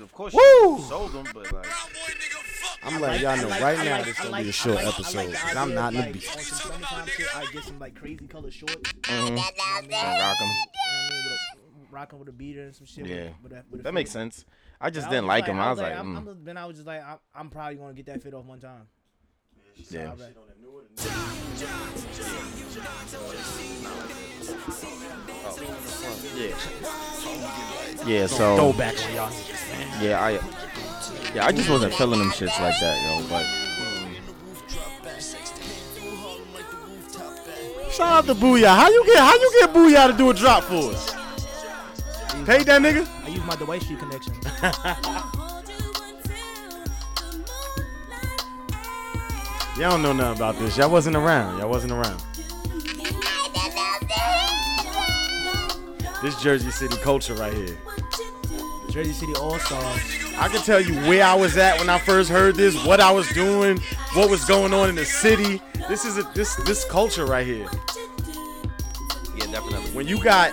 Of course, Woo! you sold them, but like, I'm letting y'all know like- right I now this I gonna like- be a short like- episode like the because I'm not of, in the beat. On some summertime shit, I get some like crazy color shorts. mhm. You know what rock 'em. You know what I mean? With a, rocking with a beater and some shit. Yeah. With, with a, with a that makes sense. I just didn't like them. I was like, I'm, mm, I'm, then I was just like, I'm, I'm probably gonna get that fit off one time. So yeah. I was like, Yeah. Yeah. So Throwback on y'all yeah, I yeah, I just wasn't feeling them shits like that, yo. But Shout out to Booyah. How you get how you get Booyah to do a drop for us? Paid that nigga? I use my Dwight Street connection. Y'all don't know nothing about this. Y'all wasn't around. Y'all wasn't around. This Jersey City culture right here. Jersey City All Stars. I can tell you where I was at when I first heard this, what I was doing, what was going on in the city. This is a this this culture right here. yeah, definitely. When you got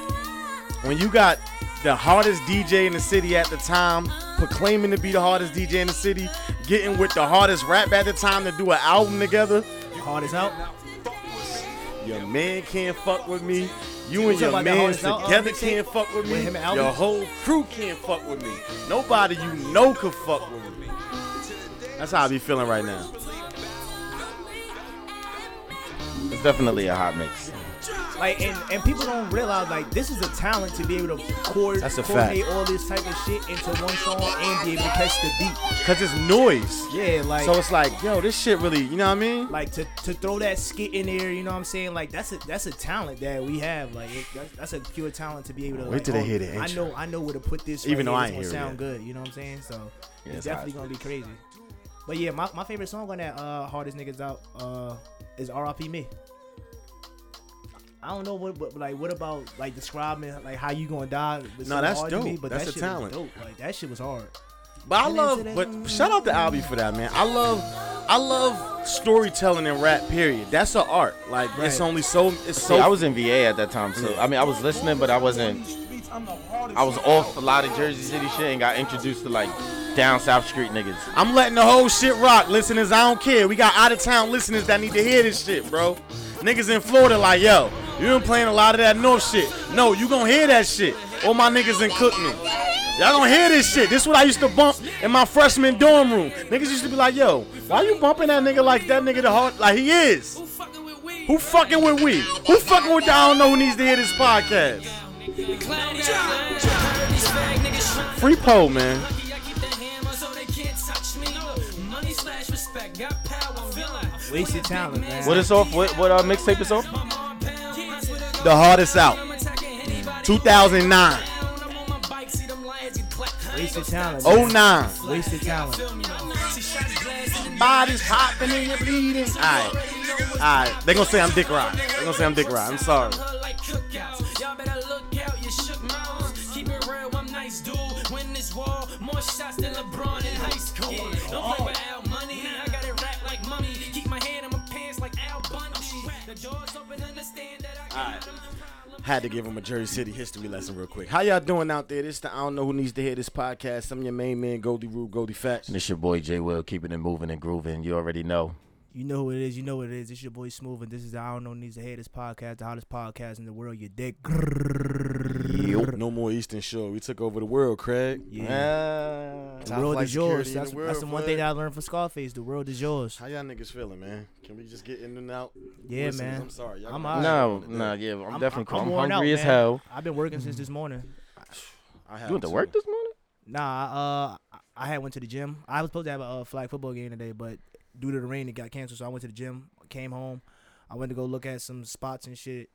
when you got the hardest DJ in the city at the time, proclaiming to be the hardest DJ in the city, getting with the hardest rap at the time to do an album together. Hard as hell. Your man can't fuck with me. You and your about man Hardest Out, together can't fuck with me. With him and Your whole crew can't fuck with me. Nobody you know could fuck with me. That's how I be feeling right now. It's definitely a hot mix. Like and, and people don't realize like this is a talent to be able to cord, That's a coordinate all this type of shit into one song and be able to catch the beat. Cause it's noise. Yeah, like So it's like, yo, this shit really, you know what I mean? like to, to throw that skit in there, you know what I'm saying? Like that's a that's a talent that we have. Like it, that's, that's a pure talent to be able to. Wait like, till they oh, hear the I know I know where to put this. Even right though here. I It's ain't gonna hear it sound good. You know what I'm saying? So Yeah, it's it's definitely gonna be crazy. But yeah, my, my favorite song on that uh hardest niggas out uh is R.I.P. Me. I don't know what, what like what about like describing like how you gonna die. No, something that's hard to Me, dope. but That's that a shit talent. Dope. Like that shit was hard. But I love, but shout out to Albie for that, man. I love, I love storytelling in rap. Period. That's an art. Like it's only so, it's See, so. I was in VA at that time, so I mean, I was listening, but I wasn't. I was off a lot of Jersey City shit and got introduced to like down South Street niggas. I'm letting the whole shit rock, listeners. I don't care. We got out of town listeners that need to hear this shit, bro. Niggas in Florida like, yo, you been playing a lot of that North shit. No, you gonna hear that shit. All my niggas in Cookman. Y'all gonna hear this shit. This is what I used to bump in my freshman dorm room. Niggas used to be like, yo, why you bumping that nigga like that nigga the hard like he is? Who fucking with we? Who fucking with the I don't know who needs to hear this podcast? Free pole, man. Wasted talent, man. What is off? What what uh, mixtape is off? The hardest out. 2009. Wasted talent. Oh nine. Wasted talent. Body's popping and you're bleeding. Alright. Alright. They're gonna say I'm Dick Rod. They're gonna say I'm Dick Rod. I'm sorry. Y'all better look out, you shook mouths. Keep it real, I'm nice, dude. Win this war, more shots than LeBron in high school. Don't play with Al Money, I got it wrapped like mummy. Keep my hand in my pants like Al Bundy. The doors open, understand that I got. Had to give him a Jersey City history lesson real quick. How y'all doing out there? This the I don't know who needs to hear this podcast. I'm your main man, Goldie Rube, Goldie Fats. And it's your boy J Will, keeping it moving and grooving. You already know. You know who it is. You know what it is. It's your boy Smooth, and this is the I don't know needs to hear this podcast, the hottest podcast in the world. You dick. No more Eastern Shore. We took over the world, Craig. Yeah. Uh, The world is yours. That's, the world, that's the one thing that I learned from Scarface. The world is yours. How y'all niggas feeling, man? Can we just get in and out? Yeah, Listeners, man. I'm sorry. Y'all I'm got all no, no, on today. yeah, I'm, definitely cool. I'm, worn hungry out, as man. hell. I've been working since this morning. I have You went to to. work this morning? Nah, uh, I had went to the gym. I was supposed to have a uh, flag football game today, but due to the rain, it got canceled. So I went to the gym. Came home. I went to go look at some spots and shit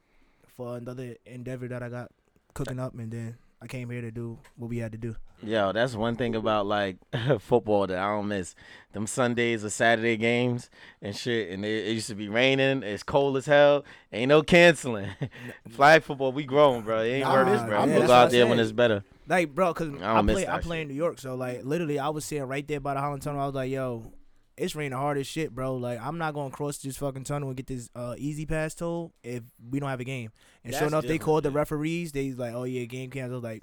for another endeavor that I got cooking up, and then I came here to do what we had to do. Yo, that's one thing about like football that I don't miss. Them Sundays or Saturday games and shit, and it, it used to be raining. It's cold as hell. Ain't no canceling. Flag football, we growing, bro. It ain't Nah, worth it, bro. We'll what go out there when it's better. Like, bro, cause I I, play, I play shit. in New York, so like literally, I was sitting right there by the Holland Tunnel. I was like, yo, it's raining hard as shit, bro. Like, I'm not gonna cross this fucking tunnel and get this uh, E-ZPass toll if we don't have a game. And sure enough, they different, called the referees. They like, oh yeah, game canceled. Like,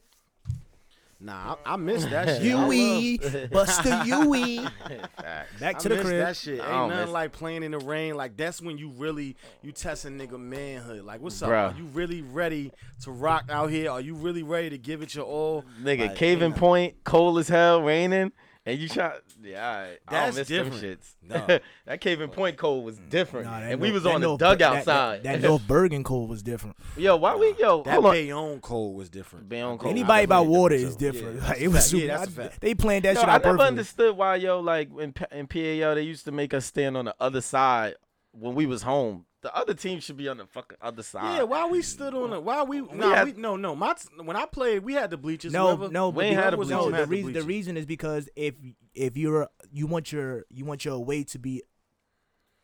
Nah, I, I miss that shit. I Huey, Buster Huey. Facts. Back I to the crib. that shit. Ain't nothing miss- like playing in the rain. Like that's when you really you test a nigga manhood. Like what's up? Bruh. Are you really ready to rock out here? Are you really ready to give it your all? Nigga, Like, Caven Point, cold as hell, raining, and you shot, Yeah. I That's don't miss different. them shits. No. that Caven Point cold was mm. different, Nah, that and we was on the dugout that- side. That, that North Bergen cold was different. yo, why we yo? That. Bayonne cold was different. Bayonne cold. Anybody I about water is different. Yeah, like, it was super. Yeah, I- they planned that Yo, shit I never understood why yo like in, Pa- in PAL they used to make us stand on the other side when we was home. The other team should be on the fucking other side. Yeah, why we stood on it? Why we? Nah, had- we no, no. My when I played, we had the bleachers. No, whoever- no, We but ain't the, had a no, bleachers. the Had the reason the reason is because if if you're you want your you want your away to be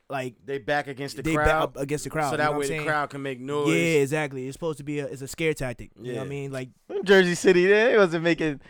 like they back against the they back crowd, up against the crowd, so you that know way the crowd can make noise. Yeah, exactly. It's supposed to be a it's a scare tactic. You know what I mean? Like Jersey City, they wasn't making.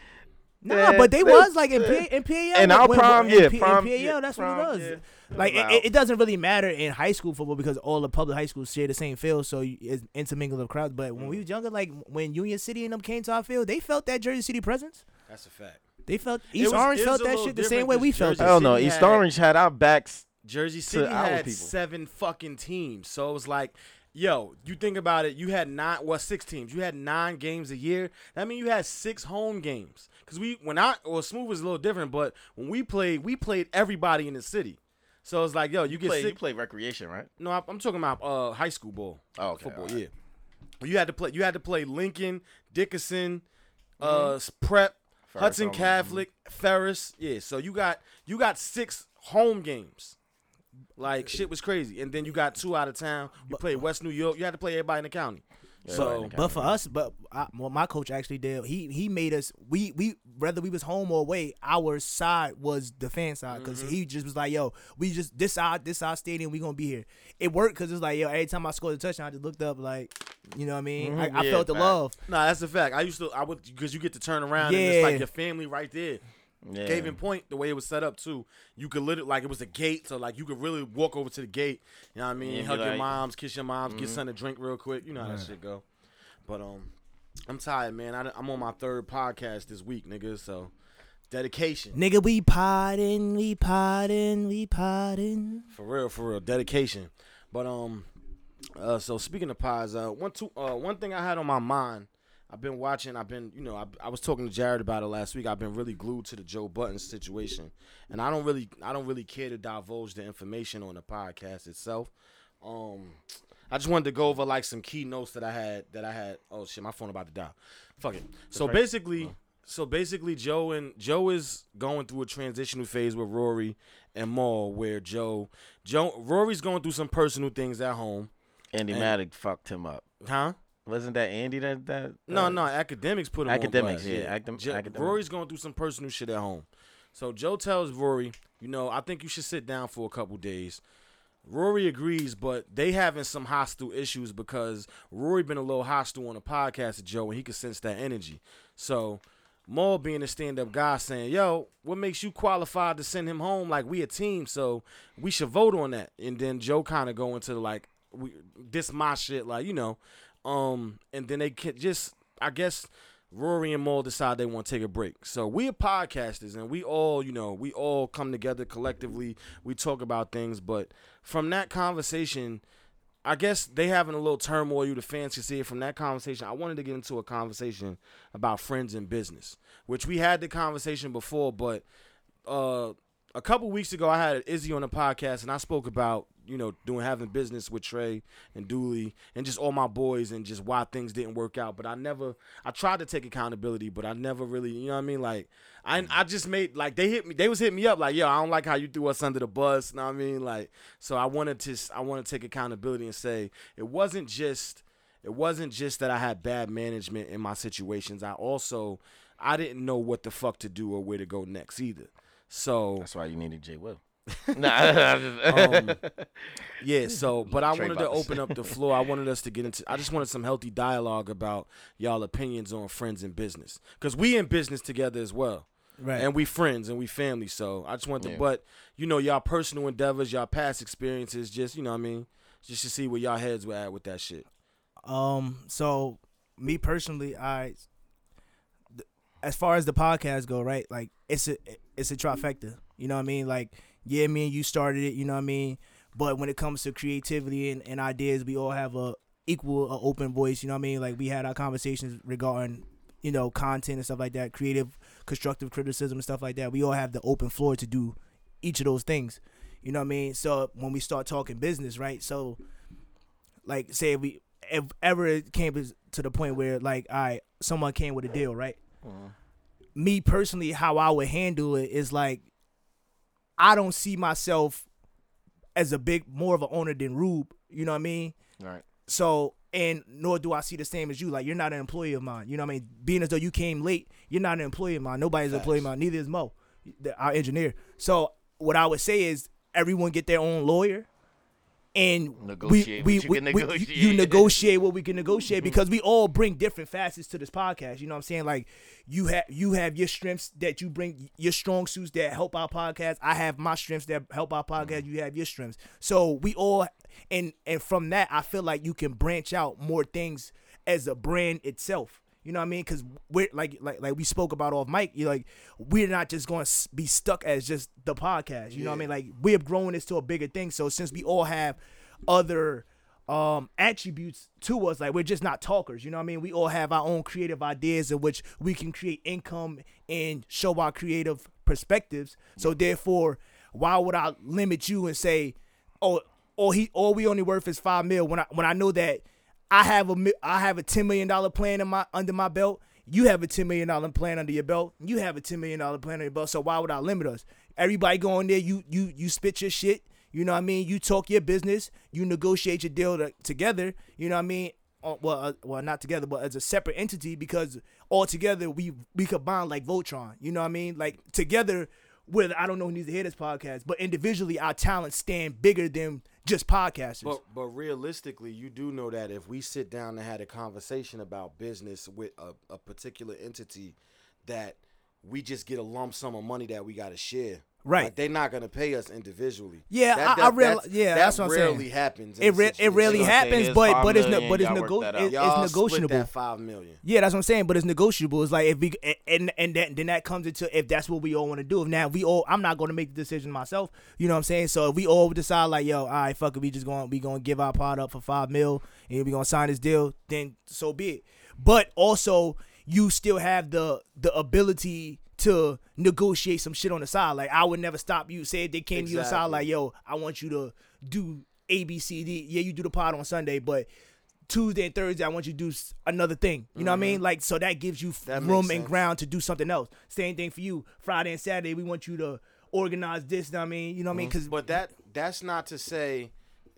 Nah, Yeah, but they they- was like in, P, in PAL. In like, our when- prime, yeah, P- in prime, PAL, that's prime, what it does. yeah. Like Wow. it, it doesn't really matter in high school football because all the public high schools share the same field, so it's intermingled of crowds. But when we Mm. was younger, like when Union City and them came to our field, they felt that Jersey City presence. That's a fact. They felt East was- Orange felt that shit the same different way 'cause we felt. Jersey it. Hell no, City East had- Orange had our backs. Jersey City had seven fucking teams. So it was like, yo, you think about it, you had nine, well, six teams. You had nine games a year. That mean you had six home games. Cause we, when I, well, Smooth was a little different, but when we played, we played everybody in the city. So it's like, yo, you, get Play, you play recreation, right? No, I- I'm talking about uh high school ball. Oh, okay, football. alright. Yeah, you had to play. You had to play Lincoln, Dickinson, uh, Prep, Ferris Hudson mhm. Catholic, Ferris. Yeah, so you got you got six home games. Like shit was crazy, and then you got two out of town. You played West New York. You had to play everybody in the county. So the But for us, but I, what my coach actually did, he he made us we we whether we was home or away, our side was the fan side because Mm-hmm. he just was like, yo, we just this side this side stadium, we gonna be here. It worked because it's like, yo, every time I scored a touchdown, I just looked up like, you know what I mean? Mhm, I, I yeah, felt the fact. love. nah, that's the fact. I used to I would because you get to turn around and it's like your family right there. Yeah. Caven Point, the way it was set up too, you could literally like it was a gate, so like you could really walk over to the gate. You know what I mean? Yeah, Hug your like- mm-hmm. moms, kiss your moms, get something to drink real quick. You know how that shit go. But um, I'm tired, man. I, am on my third podcast this week, nigga. So dedication Nigga, we potting, we potting, we potting. for real, for real, dedication. But um, uh, so speaking of pies, uh, one two, uh, one thing I had on my mind. I've been watching. I've been, you know, I, I was talking to Jared about it last week. I've been really glued to the Joe Budden situation, and I don't really, I don't really care to divulge the information on the podcast itself. Um, I just wanted to go over like some key notes that I had. That I had. Oh shit, my phone about to die. Fuck it. So right. basically, so basically, Joe and Joe is going through a transitional phase with Rory and Mal, where Joe, Joe, Rory's going through some personal things at home, Andy And- Maddock fucked him up. huh? Wasn't that Andy that that? No, uh, no, academics put him Academics, on blast, yeah, academ- Jo- academics. Rory's going through some personal shit at home. So Joe tells Rory, you know, I think you should sit down for a couple days. Rory agrees, but they having some hostile issues because Rory been a little hostile on the podcast to Joe, and he could sense that energy. So Mal being a stand-up guy saying, "Yo, what makes you qualified to send him home? Like we a team, so we should vote on that." And then Joe kind of go into like, "We this my shit," like you know, um, and then they can just, I guess. Rory and Mal decide they want to take a break. So we are podcasters and we all, you know, we all come together collectively. We talk about things, but from that conversation, I guess they having a little turmoil. You the fans can see it from that conversation. I wanted to get into a conversation about friends and business, which we had the conversation before, but uh, a couple weeks ago I had Izzy on the podcast and I spoke about you know doing having business with Trey and Dooley and just all my boys and just why things didn't work out. But I never I tried to take accountability, but I never really you know what I mean like. I, mm-hmm. I just made like they hit me they was hitting me up like yo I don't like how you threw us under the bus you know what I mean like so I wanted to I want to take accountability and say it wasn't just it wasn't just that I had bad management in my situations. I also I didn't know what the fuck to do or where to go next either. So That's why you needed Jay Will. nah, um, yeah, so but I wanted to open up the floor. I wanted us to get into I just wanted some healthy dialogue about y'all opinions on friends and business. Cuz we in business together as well. Right. And we friends and we family. So I just wanted to Yeah. but you know, y'all personal endeavors, y'all past experiences, just you know what I mean? Just to see where y'all heads were at with that shit. Um. So me personally, I th- as far as the podcast go, right? Like it's a it's a trifecta. You know what I mean? Like yeah, me and you started it. You know what I mean? But when it comes to creativity and, and ideas, we all have a equal a open voice. You know what I mean? Like we had our conversations regarding you know content and stuff like that, creative, constructive criticism and stuff like that. We all have the open floor to do each of those things. You know what I mean? So when we start talking business, right? So like say we if ever it came to the point where like right, someone came with a deal, right? Me personally, how I would handle it is like I don't see myself as a big more of an owner than Rube. You know what I mean? Right. So and nor do I see the same as you. Like you're not an employee of mine. You know what I mean? Being as though you came late, you're not an employee of mine. Nobody's an employee of mine. Neither is Mo, the- our engineer. So what I would say is everyone get their own lawyer. And Negotiate we, we, can we- you- negotiate. you negotiate what we can negotiate mm-hmm. because we all bring different facets to this podcast. You know what I'm saying? Like you have you have your strengths that you bring your strong suits that help our podcast. I have my strengths that help our podcast. Mm-hmm. You have your strengths. So we all and and from that I feel like you can branch out more things as a brand itself. You know what I mean? Because we're like like like we spoke about off mic. You like we're not just going to be stuck as just the podcast. You know what I mean? Like we have grown this to a bigger thing. So since we all have other um attributes to us, like we're just not talkers. You know what I mean? We all have our own creative ideas in which we can create income and show our creative perspectives. So therefore, why would I limit you and say, oh, all he all we only worth is five mil when I when I know that I have a I have a ten million dollar plan in my under my belt. You have a ten million dollar plan under your belt. You have a ten million dollar plan under your belt. So why would I limit us? Everybody go in there. You you you spit your shit. You know what I mean? You talk your business. You negotiate your deal to, together. You know what I mean? Uh, well, uh, well, not together, but as a separate entity because all together we we could bond like Voltron. You know what I mean? Like together, with I don't know who needs to hear this podcast, but individually our talents stand bigger than just podcasters. But but realistically, you do know that if we sit down and had a conversation about business with a, a particular entity, that we just get a lump sum of money that we got to share. Right. Like, they're not gonna pay us individually. Yeah, That- I- I that- real- that's- yeah, that that's what I'm saying. rarely happens. it a re- it situation. rarely gonna say it happens, is but five but it's no, million, but it's y'all work nego- that it- out. it's Y'all split negotiable. that five million. Yeah, that's what I'm saying. But it's negotiable. It's like if we and and then, then that comes into if that's what we all want to do. If now we all, I'm not going to make the decision myself. You know what I'm saying? So if we all decide like, yo, all right, fuck it, we just going we gonna give our pod up for five mil and we gonna sign this deal, then so be it. But also, you still have the the ability to negotiate some shit on the side. Like I would never stop you. Say if they came to you on the side like, yo, I want you to do A B C D. Yeah, you do the pod on Sunday, but Tuesday and Thursday, I want you to do another thing. You know what I mm-hmm. mean? Like, so that gives you That room and ground to do something else. Same thing for you. Friday and Saturday, we want you to organize this. You know what I mean? You know what I mean? Mm-hmm. Because But that that's not to say,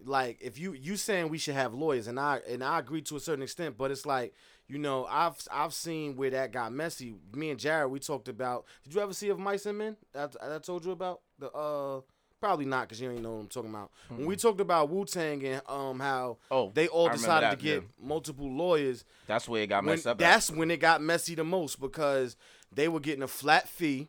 like, if you you saying we should have lawyers, and I and I agree to a certain extent, but it's like, you know, I've I've seen where that got messy. Me and Jared, we talked about. Did you ever see of Mice and Men? That I told you about the uh. Probably not, cause you don't even know what I'm talking about. When we talked about Wu Tang and um how Oh, they all I decided to get yeah. multiple lawyers, That's where it got when, messed up. at. that's when it got messy the most because they were getting a flat fee,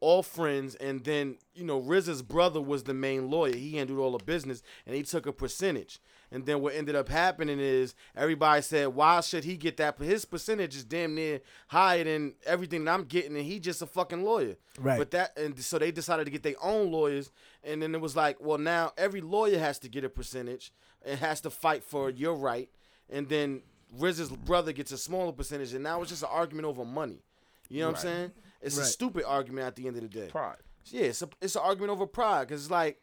all friends, and then you know RZA's brother was the main lawyer. He handled all the business, and he took a percentage. And then what ended up happening is everybody said, "Why should he get that? His percentage is damn near higher than everything that I'm getting, and he just a fucking lawyer." Right. But that, and so they decided to get their own lawyers, and then it was like, well, now every lawyer has to get a percentage and has to fight for your right, and then RZA's brother gets a smaller percentage, and now it's just an argument over money. You know what I'm saying? It's a stupid argument at the end of the day. pride. Yeah, it's a, it's an argument over pride because it's like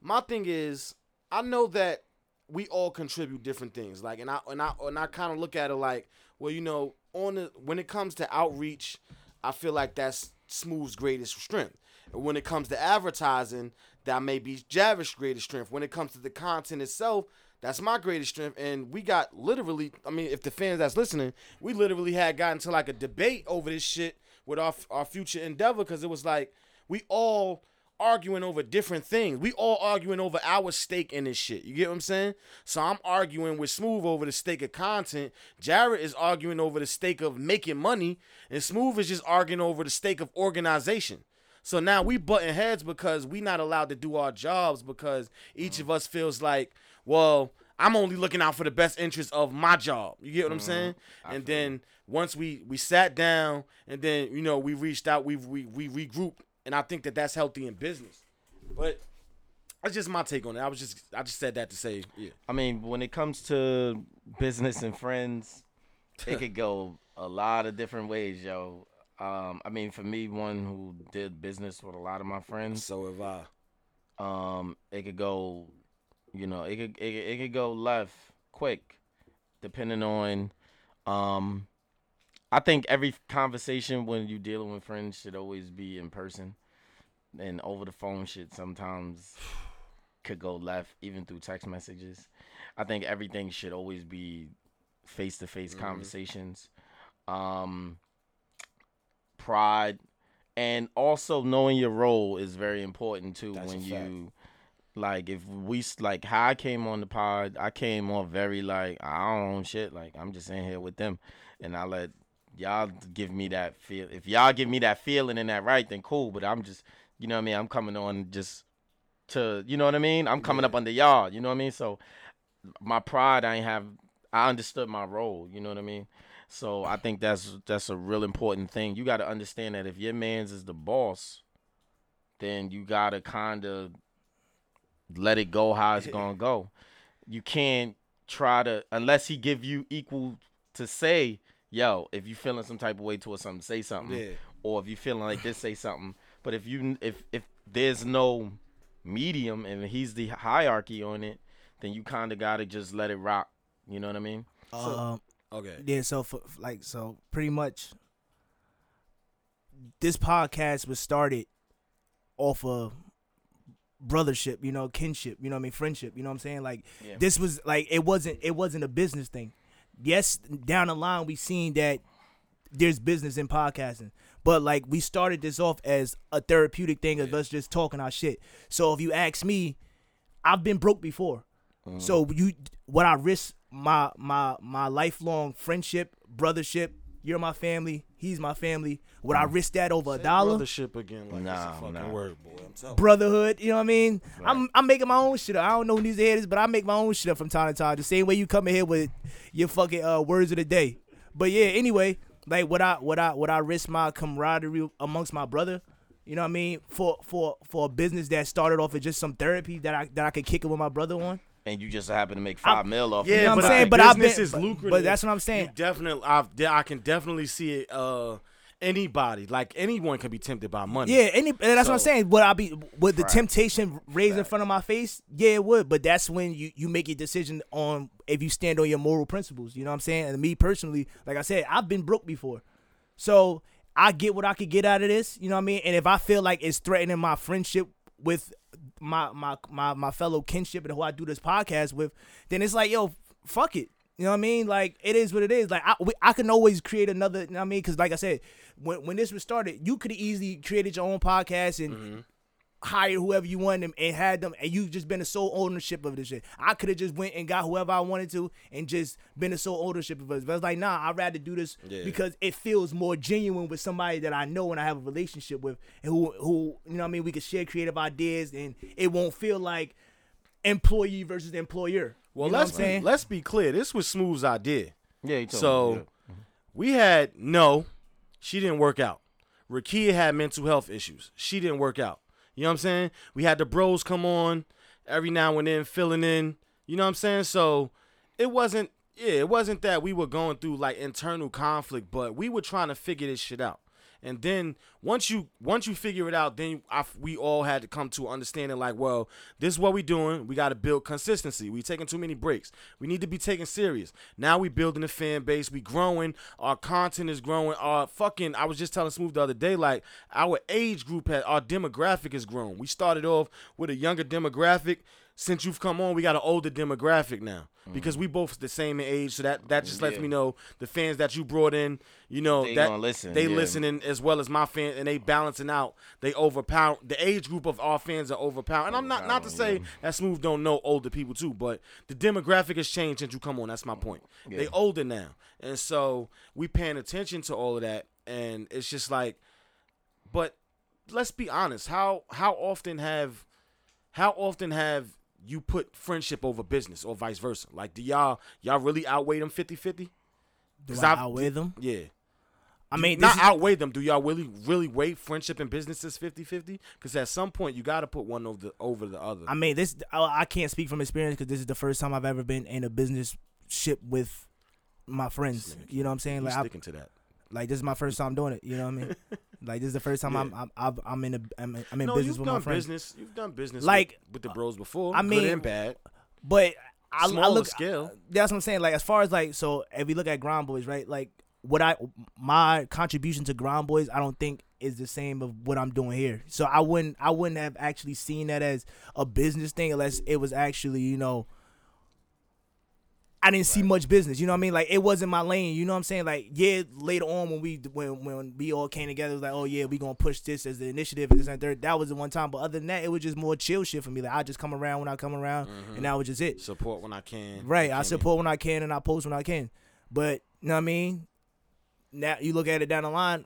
my thing is I know that we all contribute different things. Like, and I and I and I kind of look at it like, well, you know, on the when it comes to outreach, I feel like that's Smooth's greatest strength. And when it comes to advertising, that may be Javish's greatest strength. When it comes to the content itself, that's my greatest strength. And we got literally, I mean, if the fans that's listening, we literally had gotten to like a debate over this shit with our our future endeavor because it was like we all arguing over different things. We all arguing over our stake in this shit. You get what I'm saying? So I'm arguing with Smooth over the stake of content. Jared is arguing over the stake of making money, and Smooth is just arguing over the stake of organization. So now we butting heads because we not allowed to do our jobs because each of us feels like, well, I'm only looking out for the best interest of my job. You get what I'm Mhm. saying? I and then once we we sat down and then you know we reached out, we we we regrouped, and I think that that's healthy in business. But that's just my take on it. I was just I just said that to say yeah. I mean, when it comes to business and friends, it could go a lot of different ways, yo. Um, I mean, for me, one who did business with a lot of my friends, So have I. um, it could go, you know, it could it, it could go left quick, depending on, um, I think every conversation when you dealing with friends should always be in person, and over the phone shit sometimes could go left, even through text messages. I think everything should always be face to face conversations. Um, pride and also knowing your role is very important too That's when you like if we like how I came on the pod, I came on very like I don't own shit. Like I'm just in here with them, and I let y'all give me that feel. If y'all give me that feeling and that right, then cool. But I'm just, you know what I mean. I'm coming on just to, you know what I mean. I'm coming Yeah. up under y'all. You know what I mean. So my pride, I ain't have. I understood my role. You know what I mean. So I think that's that's a real important thing. You got to understand that if your man's is the boss, then you gotta kind of let it go how it's gonna go. You can't try to unless he give you equal to say, yo, if you feeling some type of way towards something, say something. Yeah. Or if you feeling like this, say something. But if you if if there's no medium and he's the hierarchy on it, then you kind of gotta just let it rock. You know what I mean? Um, Okay. Yeah, so for like so pretty much this podcast was started off of brothership, you know, kinship, you know what I mean, friendship, you know what I'm saying? Like Yeah. this was like it wasn't it wasn't a business thing. Yes, down the line we've seen that there's business in podcasting. But like we started this off as a therapeutic thing of us just talking our shit. So if you ask me, I've been broke before. Mm. So you what I risk my my my lifelong friendship, brothership, you're my family, he's my family. Would I risk that over a dollar? Brothership again, like Nah, it's a fucking nah. word, boy. I'm telling. Brotherhood, you know what I mean? I'm I'm making my own shit up. I don't know who these head is, but I make my own shit up from time to time. The same way you come in here with your fucking uh, words of the day. But yeah, anyway, like what I what I what I risk my camaraderie amongst my brother. You know what I mean? For for for a business that started off as just some therapy that I that I could kick it with my brother on. And you just happen to make five mil off. Yeah, it. know what but I'm saying? But I've business been- is but- lucrative. but that's what I'm saying. You definitely, I've, I can definitely see it. Uh, anybody, like anyone, can be tempted by money. Yeah, any and that's what I'm saying. Would I be would the Right. temptation raised in front of my face? Yeah, it would. But that's when you you make your decision on if you stand on your moral principles. You know what I'm saying? And me personally, like I said, I've been broke before, so I get what I could get out of this. You know what I mean? And if I feel like it's threatening my friendship with my my my my fellow kinship and who I do this podcast with, then it's like yo, fuck it. You know what I mean? Like it is what it is. Like I, we, I can always create another. You know what I mean? Because like I said, when when this was started, you could easily created your own podcast and mm-hmm. Hired whoever you wanted them and had them, and you've just been the sole ownership of this shit. I could have just went and got whoever I wanted to and just been the sole ownership of it. But I was like, nah, I'd rather do this Yeah. because it feels more genuine with somebody that I know and I have a relationship with, and who who you know what I mean. We can share creative ideas, and it won't feel like employee versus employer. Well, you know let's what be, let's be clear. This was Smooth's idea. Yeah. You told So me, yeah. we had no, she didn't work out. Rakia had mental health issues. She didn't work out. You know what I'm saying? We had the bros come on every now and then, filling in. You know what I'm saying? So it wasn't, yeah, it wasn't that we were going through like internal conflict, but we were trying to figure this shit out. And then once you once you figure it out, then I, we all had to come to understanding like, well, this is what we doing. We got to build consistency. We taking too many breaks. We need to be taken serious. Now we building a fan base. We growing. Our content is growing. Our fucking. I was just telling Smooth the other day, like our age group had our demographic has grown. We started off with a younger demographic. Since you've come on, we got an older demographic now mm-hmm. because we both the same in age. So that that just lets Yeah. me know the fans that you brought in, you know, They that listen, they yeah. listening as well as my fans, and they balancing out. They overpower the age group of our fans are overpower. And I'm not not to say that Smooth don't know older people too, but the demographic has changed since you come on. That's my point. They older now, and so we paying attention to all of that, and it's just like, but let's be honest. How how often have how often have you put friendship over business or vice versa? Like, do y'all y'all really outweigh them 50-50? Do I outweigh them? Yeah. I mean, not is- outweigh them. Do y'all really really weigh friendship and business as 50-50? Because at some point you got to put one over the over the other. I mean, this I, I can't speak from experience because this is the first time I've ever been in a business ship with my friends. You know what I'm saying? Like, I, sticking to that. like this is my first time doing it. You know what I mean? like this is the first time I'm, I'm I'm I'm in a I'm, in- I'm in no, business with my friends. business. You've done business Like, with, with the bros before. I mean, good and bad. But I, I look scale. That's what I'm saying. Like as far as like so, if we look at Ground Boys, right? Like what I my contribution to Ground Boys, I don't think is the same of what I'm doing here. So I wouldn't I wouldn't have actually seen that as a business thing unless it was actually you know. I didn't see much business, you know what I mean? Like it wasn't my lane, you know what I'm saying? Like yeah, later on when we when when we all came together, it was like oh yeah, we gonna push this as the initiative and this and third. That was the one time, but other than that, it was just more chill shit for me. Like I just come around when I come around, mm-hmm. and that was just it. Support when I can. Right. I Can. support when I can and I post when I can. But you know what I mean? Now you look at it down the line.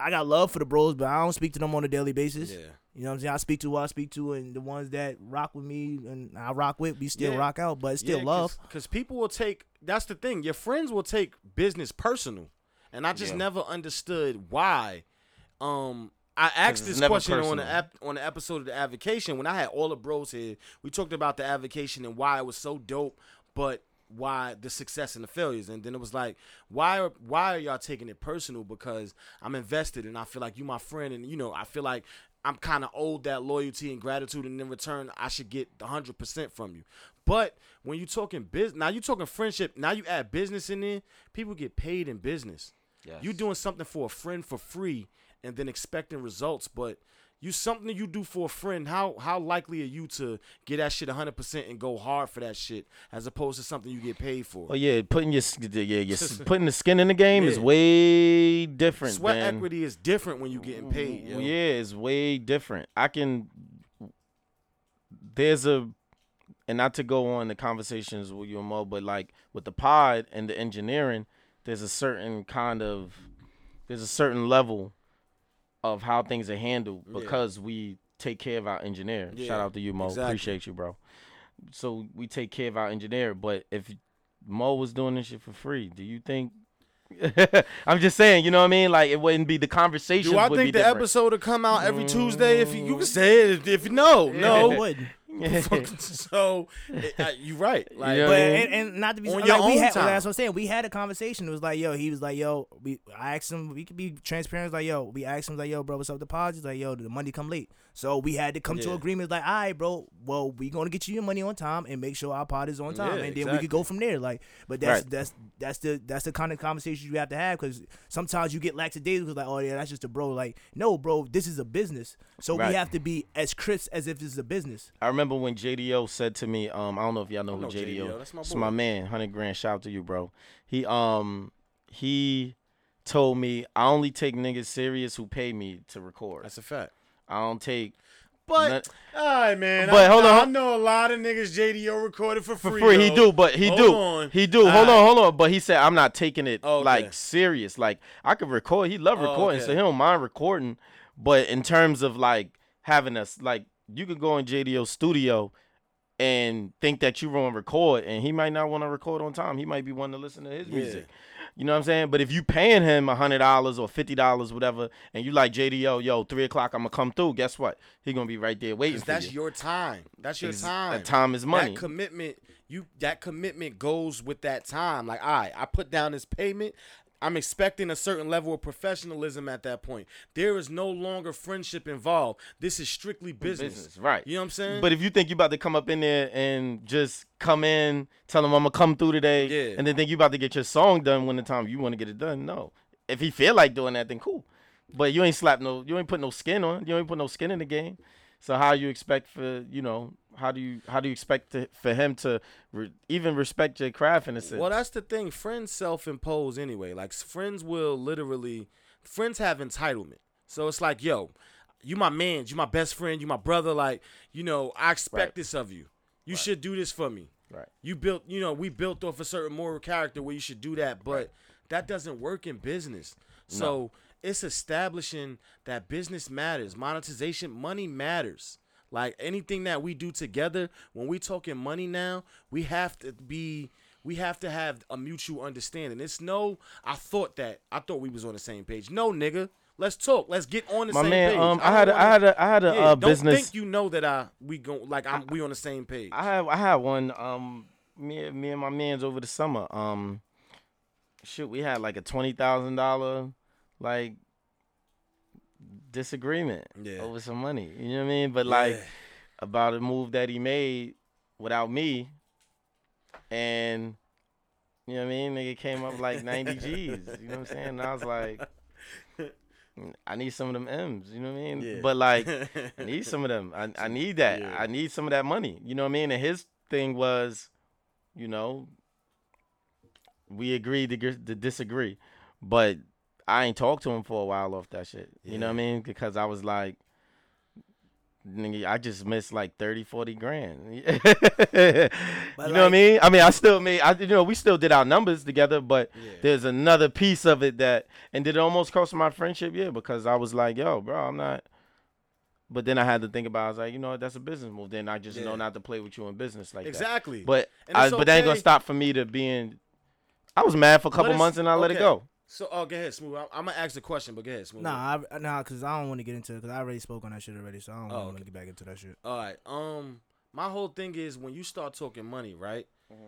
I got love for the bros, but I don't speak to them on a daily basis. Yeah. You know what I'm saying? I speak to who I speak to and the ones that rock with me and I rock with, we still Yeah. rock out, but it's still love. Because people will take. That's the thing. Your friends will take business personal, and I just Yeah. never understood why. Um, I asked this never question on the ep- on the episode of the Avocation when I had all the bros here. We talked about the Avocation and why it was so dope, but why the success and the failures. And then it was like, why are why are y'all taking it personal? Because I'm invested and I feel like you my friend, and you know I feel like I'm kind of owed that loyalty and gratitude, and in return I should get the hundred percent from you. But when you're talking business, now you're talking friendship. Now you add business in there. People get paid in business. Yes. You doing something for a friend for free and then expecting results, but you something that you do for a friend. How how likely are you to get that shit 100 percent and go hard for that shit as opposed to something you get paid for? Oh yeah, putting your yeah, your putting the skin in the game is way different. Sweat than, equity is different when you're getting paid. yo. Yeah, it's way different. I can. There's a, and not to go on the conversations with you and Mo, but like with the pod and the engineering, there's a certain kind of, there's a certain level, of how things are handled Yeah. because we take care of our engineer. Yeah, Shout out to you, Mo. exactly. Appreciate you, bro. So we take care of our engineer, but if Mo was doing this shit for free, do you think? I'm just saying, you know what I mean? Like it wouldn't be the conversation. Do I would think the different. episode will come out every Tuesday? If you, you can mm. say it, if no, No, it wouldn't. so it, uh, you right. Like. But I mean? and, and not to be On like, your own had, time. That's what I'm saying. We had a conversation. It was like, yo, he was like, yo, we. I asked him. We could be transparent. Like, yo, we asked him like, yo, bro, what's up with the pods? He's like, yo, the money come late. So we had to come to Yeah. agreement. Like, all right, bro. Well, we gonna get you your money on time and make sure our pod is on time, Yeah, and then we could go from there. Like, but that's Right. that's that's the that's the kind of conversation you have to have because sometimes you get lackadaisical because like, oh yeah, that's just a bro. Like, no, bro, this is a business. So Right. we have to be as crisp as if this is a business. I remember when JDO said to me, um, I don't know if y'all know who know JDO. JDO. That's my It's my man, hundred grand. Shout out to you, bro. He um he told me I only take niggas serious who pay me to record. that's a fact. I don't take But all right, man. But I, hold on, I know a lot of niggas JDO recorded for free. for free. free. He do, but he Hold do. on. He do. Hold All on, hold on. But he said I'm not taking it Okay. like serious. Like I could record. He love Oh, recording, so he don't mind recording. But in terms of like having us, like you could go in JDO studio and think that you want to record, and he might not want to record on time. He might be wanting to listen to his Yeah. music. You know what I'm saying? But if you paying him a hundred dollars or fifty dollars, whatever, and you like JDO, yo, three o'clock, I'm gonna come through. Guess what? He gonna be right there waiting that's you. your time. That's your Ex- time. that time is money. That commitment, you that commitment goes with that time. Like, all right, I put down this payment. I'm expecting a certain level of professionalism at that point. There is no longer friendship involved. This is strictly business. business, right. You know what I'm saying? But if you think you're about to come up in there and just come in, tell them I'm gonna come through today, Yeah. and then think you about to get your song done when the time you want to get it done, no. If he feel like doing that, then cool. But you ain't slap no, you ain't put no skin on, you ain't put no skin in the game. So how you expect for you know how do you how do you expect to, for him to re, even respect your craft in a sense? Well, that's the thing. Friends self-impose anyway. Like friends will literally, friends have entitlement. So it's like, yo, you my man, you my best friend, you my brother. Like, you know, I expect Right. this of you. You should do this for me. Right. You built, you know, we built off a certain moral character where you should do that, but that doesn't work in business. So it's establishing that business matters, monetization, money matters. Like anything that we do together, when we talking money now, we have to be we have to have a mutual understanding. It's no I thought that I thought we was on the same page. No, nigga. Let's talk. Let's get on the same page. My same man, page. um, I had a, I had a, I had a yeah, uh, don't business. think you know that I we go like I'm we on the same page. I have I had one um me me and my man's over the summer. Um shit, we had like a twenty thousand dollar like disagreement Yeah. over some money. You know what I mean? But like Yeah. about a move that he made without me and you know what I mean? Nigga came up like 90 G's. You know what I'm saying? And I was like, I need some of them M's. You know what I mean? Yeah. But like, I need some of them. I, I need that. I need some of that money. You know what I mean? And his thing was, you know, we agreed to, to disagree, but I ain't talked to him for a while off that shit. You know what I mean? Because I was like, nigga, I just missed like 30, 40 grand. you know what I mean? I mean, I still made, I, you know, we still did our numbers together, but Yeah. there's another piece of it that, and did it almost cost my friendship? Yeah, because I was like, yo, bro, I'm not. But then I had to think about. I was like, you know, that's a business move. Then I just know not to play with you in business like that. exactly. But I, it's but that ain't gonna stop for me to being. I was mad for a couple months and I let it go. So, oh, go ahead, smooth. I'm, I'm gonna ask the question, but go ahead, smooth. Nah, I, nah, cause I don't want to get into it. Cause I already spoke on that shit already, so I don't Oh, want okay. to get back into that shit. All right. Um, my whole thing is when you start talking money, right? Mm-hmm.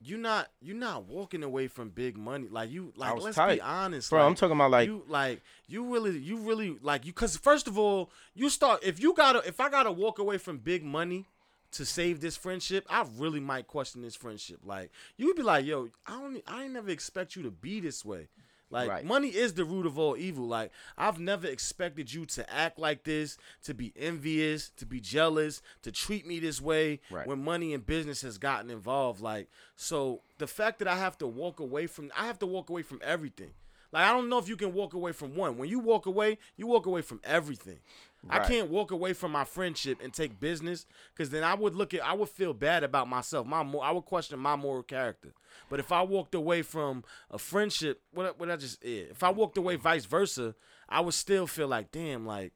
You not you're not walking away from big money. Like you like let's tight. be honest, Bro, like, I'm talking about like you like you really you really like you because first of all you start if you gotta if I gotta walk away from big money to save this friendship, I really might question this friendship. Like you'd be like, yo, I don't I ain't never expect you to be this way. Like Right. money is the root of all evil. Like I've never expected you to act like this, to be envious, to be jealous, to treat me this way Right. when money and business has gotten involved. Like so the fact that I have to walk away from I have to walk away from everything. Like I don't know if you can walk away from one. When you walk away, you walk away from everything. I can't walk away from my friendship and take business because then I would look at I would feel bad about myself. My I would question my moral character. But if I walked away from a friendship, what what I just yeah, if I walked away vice versa, I would still feel like damn, like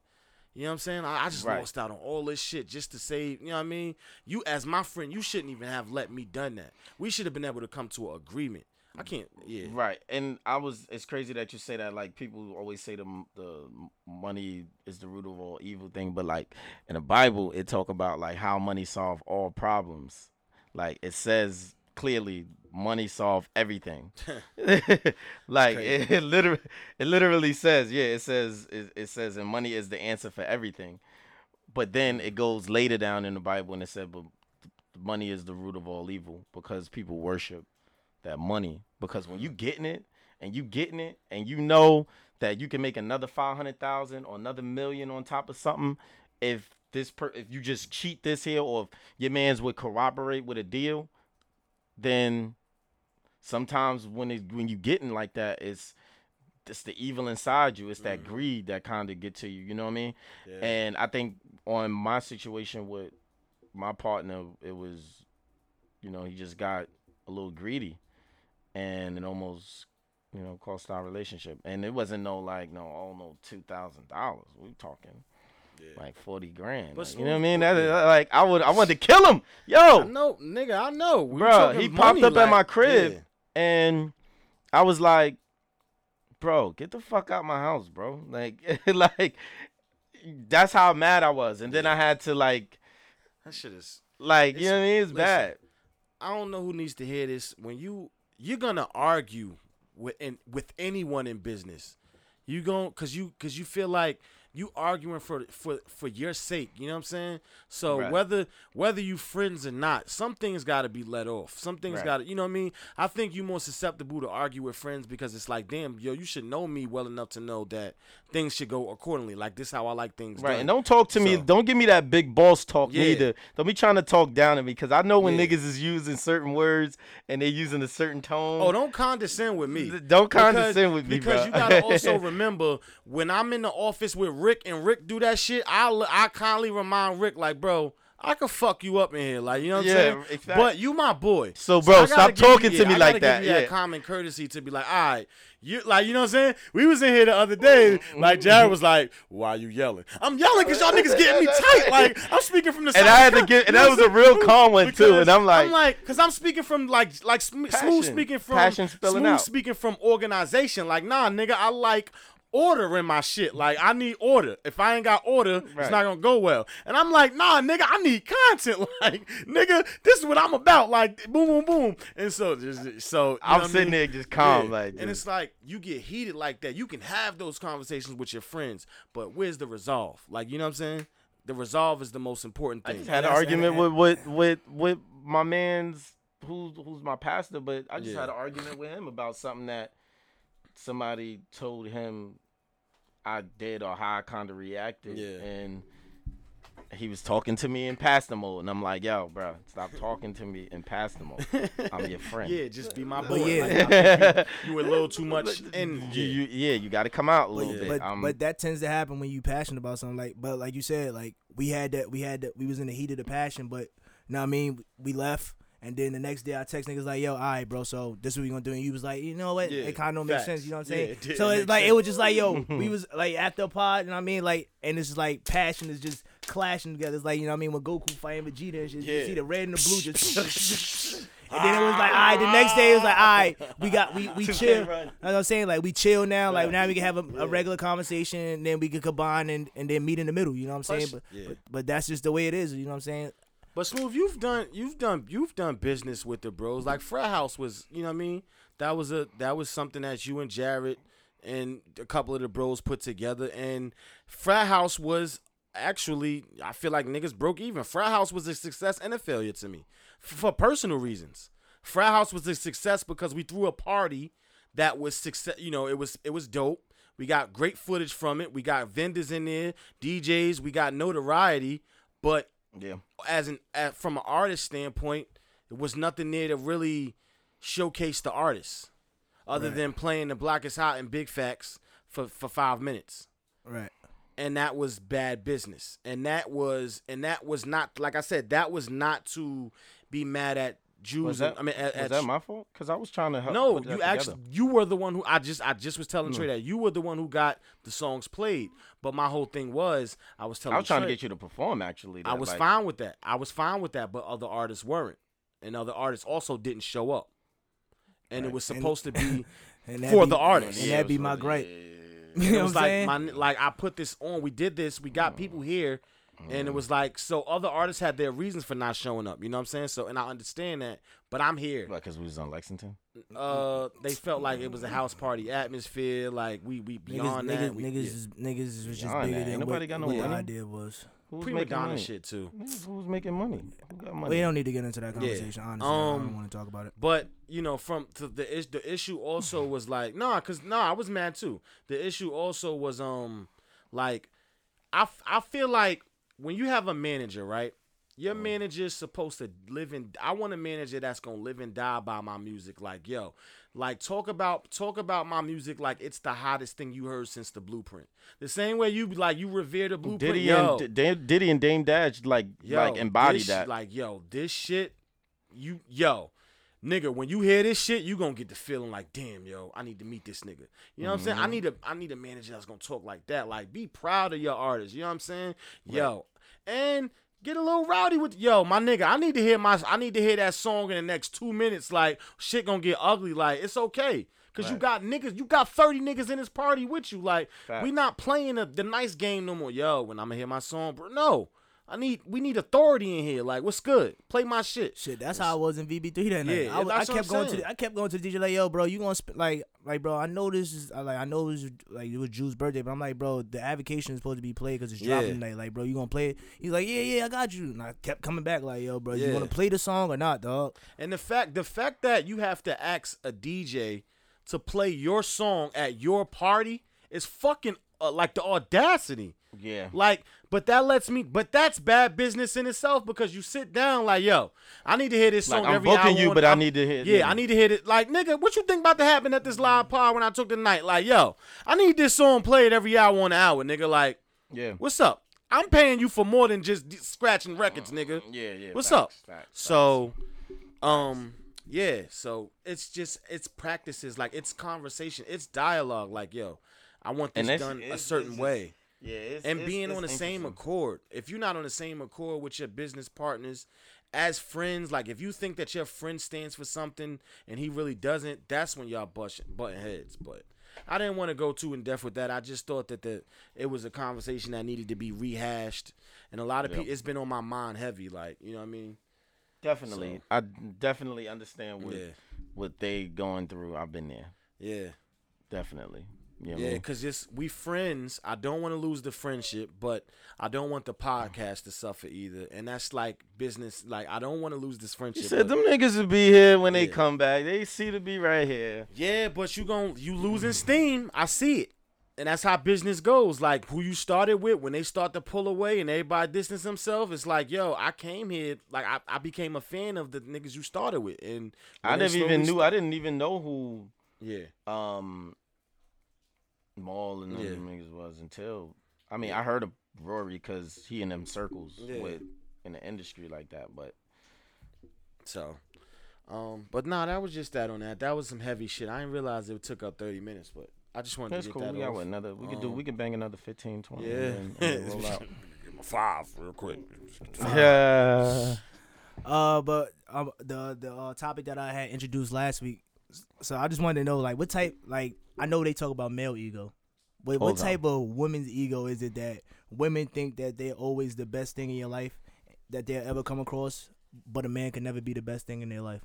you know what I'm saying? I, I just Right. lost out on all this shit just to save. You know what I mean? You as my friend, you shouldn't even have let me done that. We should have been able to come to an agreement. I can't. Yeah. Right, and I was. It's crazy that you say that. Like people always say the the money is the root of all evil thing, but like in the Bible, it talk about like how money solve all problems. Like it says clearly, money solve everything. like it, it literally, it literally says, yeah, it says it, it says, and money is the answer for everything. But then it goes later down in the Bible and it said, but money is the root of all evil because people worship that money because when you getting it and you getting it and you know that you can make another 500,000 or another million on top of something if this per if you just cheat this here or if your man's would corroborate with a deal then sometimes when it when you getting like that it's it's the evil inside you. It's that mm. greed that kind of get to you you know what i mean? Yeah. and i think on my situation with my partner it was you know he just got a little greedy and it almost you know cost our relationship. And it wasn't no like no oh no two thousand dollars. We talking like 40 grand. But like, you know what i mean? smooth- that, uh, like i would i wanted to kill him. Yo! No, nigga. I know. We bro he popped up at my crib yeah. and i was like bro get the fuck out my house bro. Like like that's how mad i was. And then i had to like That shit is. like you know what i mean? It's listen, bad. I don't know who needs to hear this. When you you're gonna argue with in, with anyone in business, you gon' cause you cause you feel like you arguing for for for your sake. You know what I'm saying? So Right. whether whether you friends or not, some things got to be let off. Some things Right. got to, you know what I mean? I think you more susceptible to argue with friends because it's like, damn, yo, you should know me well enough to know that things should go accordingly. Like this, how I like things. Right, done. and don't talk to me. Don't give me that big boss talk Yeah. neither. Don't be trying to talk down to me because I know when Yeah. niggas is using certain words and they using a certain tone. Oh, don't condescend with me. Don't condescend with me, because bro. you gotta also remember when I'm in the office with Rick and Rick do that shit. I I kindly remind Rick like, bro, I could fuck you up in here, like you know what Yeah, I'm saying. exactly. But you my boy. So, bro, gotta stop give you- talking to me I like that. Give you Yeah. that common courtesy to be like, all right, you like you know what I'm saying. We was in here the other day, mm-hmm. like Jared was like, "Why you yelling?" I'm yelling because y'all niggas getting me tight. Like I'm speaking from the side And I had to get- and that was a real calm one, too, and I'm like- I'm like, because I'm speaking from like like sm- smooth speaking from Passion spilling smooth out. speaking from organization. Like nah, nigga, I like. Order in my shit. Like I need order. If I ain't got order, it's not gonna go well. And I'm like, nah, nigga, I need content. Like, nigga, this is what I'm about. Like, boom, boom, boom. And so, just so I'm what I sitting mean? there just calm, Yeah. like, and it's like you get heated like that. You can have those conversations with your friends, but where's the resolve? Like, you know what I'm saying? The resolve is the most important thing. I just had an argument with with with with my man's who's who's my pastor, but I just Yeah. had an argument with him about something that somebody told him I did or how I kind of reacted, Yeah. and he was talking to me in pastor mode, and I'm like, "Yo, bro, stop talking to me in pastor mode. I'm your friend." yeah, just be my boy. But yeah. Like, I think you, were a little too much in. you, you, yeah, you got to come out a little But, bit. but, Um, but that tends to happen when you passionate about something. Like, but like you said, like we had that, we had that, we was in the heat of the passion. But you know what I mean? We left, and then the next day I text niggas like, "Yo, all right, bro. So this is what we gonna do." And you was like, "You know what? Yeah, it kind of don't make sense." You know what I'm Yeah, saying? it so it's like it was just like, "Yo, we was like at the pod." You know what I mean? Like, and it's just like passion is just clashing together. It's like you know what I mean when Goku fighting Vegeta and shit. You see the red and the blue just. And then it was like, all right. The next day it was like, all right, we got we we chill. That's what I'm saying. Like we chill now. Like now we can have a, a regular conversation, and then we can combine and, and then meet in the middle. You know what I'm saying? But, yeah. but but that's just the way it is. You know what I'm saying? But smooth, you've done you've done you've done business with the bros. Like Frat House was, you know what I mean? That was a that was something that you and Jared and a couple of the bros put together. And Frat House was actually I feel like niggas broke even. Frat House was a success and a failure to me. For personal reasons. Frat House was a success because we threw a party that was success you know, it was it was dope. We got great footage from it. We got vendors in there, DJs, we got notoriety, but yeah, as an as, from an artist standpoint, it was nothing there to really showcase the artist, other than playing the Block is Hot and Big Facts for for five minutes, Right. and that was bad business, and that was and that was not like I said, that was not to be mad at Jews. was and- that I mean, at, was at that my fault? Because I was trying to help. no, you actually together. you were the one who I just I just was telling hmm. Trey that you were the one who got the songs played. But my whole thing was I was telling I was trying to get you to perform. Actually, I was like- fine with that. I was fine with that, but other artists weren't, and other artists also didn't show up. And it was And- supposed to be And for be- the artist. And Yeah, that'd be my gripe. yeah, You it know was what I'm like saying? my like I put this on. We did this. We got hmm. people here, and it was like so. Other artists had their reasons for not showing up. You know what I'm saying? So, and I understand that, but I'm here. Like, cause we was on Lexington. Uh, they felt like it was a house party atmosphere. Like we we beyond niggas, that. We, niggas, yeah. is- niggas was just Beyond bigger that. than Ain't what, nobody got no what the money. idea was. Who's prima making donna money? shit too. Who's, who's making money? Who got money? We don't need to get into that conversation. Honestly, I Um, don't want to talk about it. But you know, from to the is the issue also was like, nah, cause nah, I was mad too. The issue also was um, like, I I feel like when you have a manager, right? Your mm. manager is supposed to live in. I want a manager that's gonna live and die by my music. Like, yo, like talk about talk about my music like it's the hottest thing you heard since the blueprint. The same way you like you revere the blueprint. Diddy yo, and D- Diddy and Dame Dash like yo, like embody this- that. Like, yo, this shit, you, yo, nigga, when you hear this shit, you gonna get the feeling like, damn, yo, I need to meet this nigga. You know what I'm saying? I Mm-hmm. need a, I need a manager that's gonna talk like that. Like, be proud of your artist. You know what I'm saying? Yo, and get a little rowdy with, yo, my nigga. I need to hear my, I need to hear that song in the next two minutes. Like, shit gonna get ugly. Like, it's okay. Cause you got niggas, you got 30 niggas in this party with you. Like, Facts. we not playing the, the nice game no more. Yo, when I'm gonna hear my song, bro. No. I need we need authority in here. Like, what's good? Play my shit. Shit, that's how I was in VB3 that night. Yeah, I, I kept I'm going to the, I kept going to the DJ like, yo, bro, you gonna sp- like like bro, I know this is like I know this is like it was Drew's birthday, but I'm like, bro, the avocation is supposed to be played because it's dropping Yeah. tonight. Like, bro, you gonna play it? He's like, yeah, yeah, I got you. And I kept coming back like, yo, bro, you Yeah. gonna play the song or not, dog? And the fact the fact that you have to ask a DJ to play your song at your party is fucking uh, like the audacity. yeah. Like, but that lets me. But that's bad business in itself because you sit down like, yo, I need to hear this song Like, song I'm booking you, but I need to hear- Yeah, yeah. I need to hear it. Like, nigga, what you think about to happen at this live pod when I took the night? Like, yo, I need this song played every hour on the hour, nigga. Like, Yeah. what's up? I'm paying you for more than just d- scratching records, nigga. Yeah, yeah. What's facts, up? facts, So, um, yeah. So it's just it's practices like it's conversation, it's dialogue. Like, yo, I want this done a certain way, yeah, it's, and it's- being it's on the same accord. If you're not on the same accord with your business partners, as friends, like if you think that your friend stands for something and he really doesn't, that's when y'all butting heads. But I didn't want to go too in depth with that. I just thought that the it was a conversation that needed to be rehashed, and a lot of Yep. people, it's been on my mind heavy. Like you know what I mean? Definitely, I definitely understand what Yeah. what they going through. I've been there. Yeah. Definitely. You know I Yeah, mean? because just we friends. I don't want to lose the friendship, but I don't want the podcast to suffer either. And that's like business. Like I don't want to lose this friendship. You said them niggas will be here when they come back. They see to be right here. yeah, but you gon' you losing steam. I see it, and that's how business goes. Like who you started with, when they start to pull away and everybody distance themselves, it's like, yo, I came here. Like I, I became a fan of the niggas you started with, and I never even knew. sta- I didn't even know who yeah, um Mal and them Yeah. niggas was until I mean I heard of Rory because he in them circles Yeah. with in the industry like that. But so. Um, but nah, that was just that on that. That was some heavy shit. I didn't realize it took up thirty minutes, but I just wanted that's to get cool. that We got what, another. We could do. Um, We could bang another 15, 20. Yeah. And and roll out. Give him a five real quick. yeah. Uh, but um, the the uh, topic that I had introduced last week. So I just wanted to know, like, what type? Like, I know they talk about male ego. What, what Hold on. type of women's ego is it that women think that they're always the best thing in your life that they'll ever come across, but a man can never be the best thing in their life?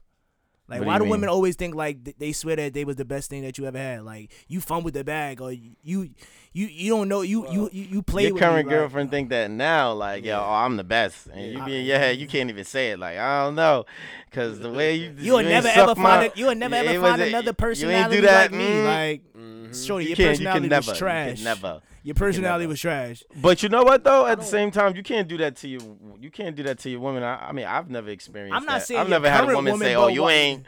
Like, What do why you do mean? women always think like th- they swear that they was the best thing that you ever had? Like, you fumbled the bag, or you you you don't know you you you, you play Your with current me, like- girlfriend think that now, like, yo, oh, I'm the best, and you Yeah. be in your head, you can't even say it, like, I don't know, cause the way you, You'll ain't never suck ever my- find a, you'll never Yeah, ever it was find a- another you ain't personality do that, like me. mm. Like, Mhm. shorty, You your can't, you personality can never, was trash. You can never. Your personality was trash. But you know what though? At the same time, you can't do that to you. You can't do that to your woman. I, I mean, I've never experienced. I'm not that. saying I've never had a current woman, woman, say, "Oh, you ain't,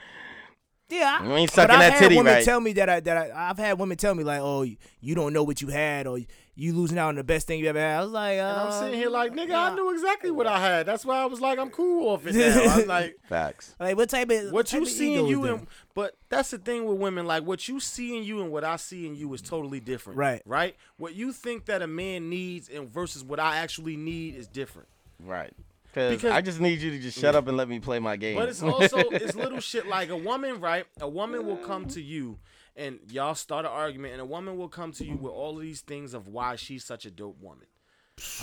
Yeah, I- you ain't but sucking I've that had titty women right." tell me that I that I, I've had women tell me like, oh, you don't know what you had, or you losing out on the best thing you ever had. I was like, uh, And I'm sitting here like, nigga, yeah. I knew exactly what I had. That's why I was like, I'm cool off it now. I'm like, Facts. like what type of what type you of see in you and but that's the thing with women. Like what you see in you and what I see in you is totally different. Right. Right. What you think that a man needs and versus what I actually need is different. Right. Cause Because- I just need you to just shut up and let me play my game. But it's also it's little shit like a woman, right? A woman will come to you and y'all start an argument, and a woman will come to you with all of these things of why she's such a dope woman.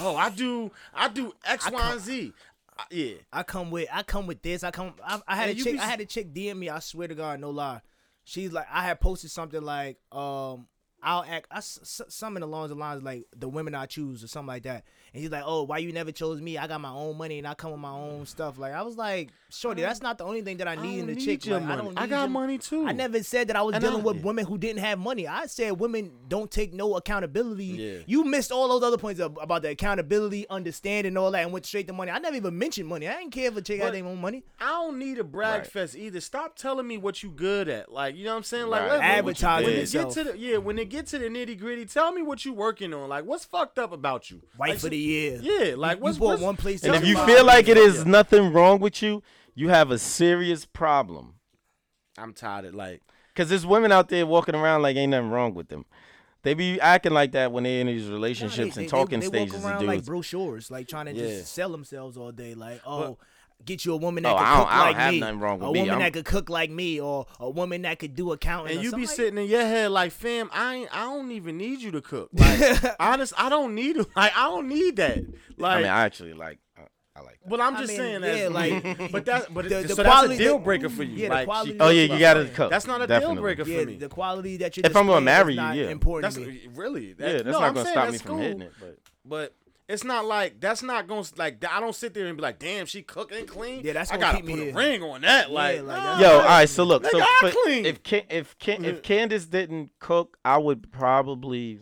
Oh, I do, I do X, I Y, come- and Z. I- yeah. I come with I come with this. I come. I, I had And a chick. be- I had a chick DM me. I swear to God, no lie. She's like, I had posted something like, um, I'll act. I something along the lines like the women I choose or something like that. And he's like, oh, why you never chose me? I got my own money and I come with my own stuff. Like I was like, shorty, that's not the only thing that I I need in don't a need chick. your Like, money. I don't. I got your- money too. I never said that I was And dealing I- with yeah. women who didn't have money. I said women don't take no accountability. Yeah. You missed all those other points of, about the accountability, understanding all that, and went straight to money. I never even mentioned money. I didn't care if a chick had their own money. I don't need a brag Right. fest either. Stop telling me what you good at. Like, you know what I'm saying? Like, Right. let- let- Advertising when it yourself. get to the yeah, when it get to the nitty gritty, tell me what you working on. Like, what's fucked up about you? Wife like, for the year. Yeah, like you what's bought what's- one place. and if you feel like it is Yeah. nothing wrong with you, you have a serious problem. I'm tired of like Cause there's women out there walking around like ain't nothing wrong with them. They be acting like that when they in these Nah, relationships they- and they- talking they, stages They walk around dudes. like brochures, like trying to Yeah. just sell themselves all day. Like, oh, get you a woman that Oh, could I don't- cook I don't like have me. nothing wrong with a me. woman I'm- that could cook like me, or a woman that could do accounting. and or you be like- sitting in your head like, fam, I ain't, I don't even need you to cook. Like, honest, I don't need like I don't need that. Like, I mean, I actually like. I, I like that. but I'm I just mean, saying yeah, that. like, but that's but the- it, the so quality- that's a deal breaker for you. yeah, like, she- Oh yeah, you gotta cook. That's not a Definitely. deal breaker yeah, for me. the quality that you. If I'm gonna marry you, yeah. important That's really that, Yeah, that's no, not I'm gonna stop me from cool. hitting it. But But it's not like that's not gonna like I don't sit there and be like, damn, she cooking and clean. Yeah, that's what I gonna gotta keep me put a here. ring on that. Yeah, Like, like, nah, that's- Yo, all right. So look, so for- clean. if Can, if Can, if Candace didn't cook, I would probably.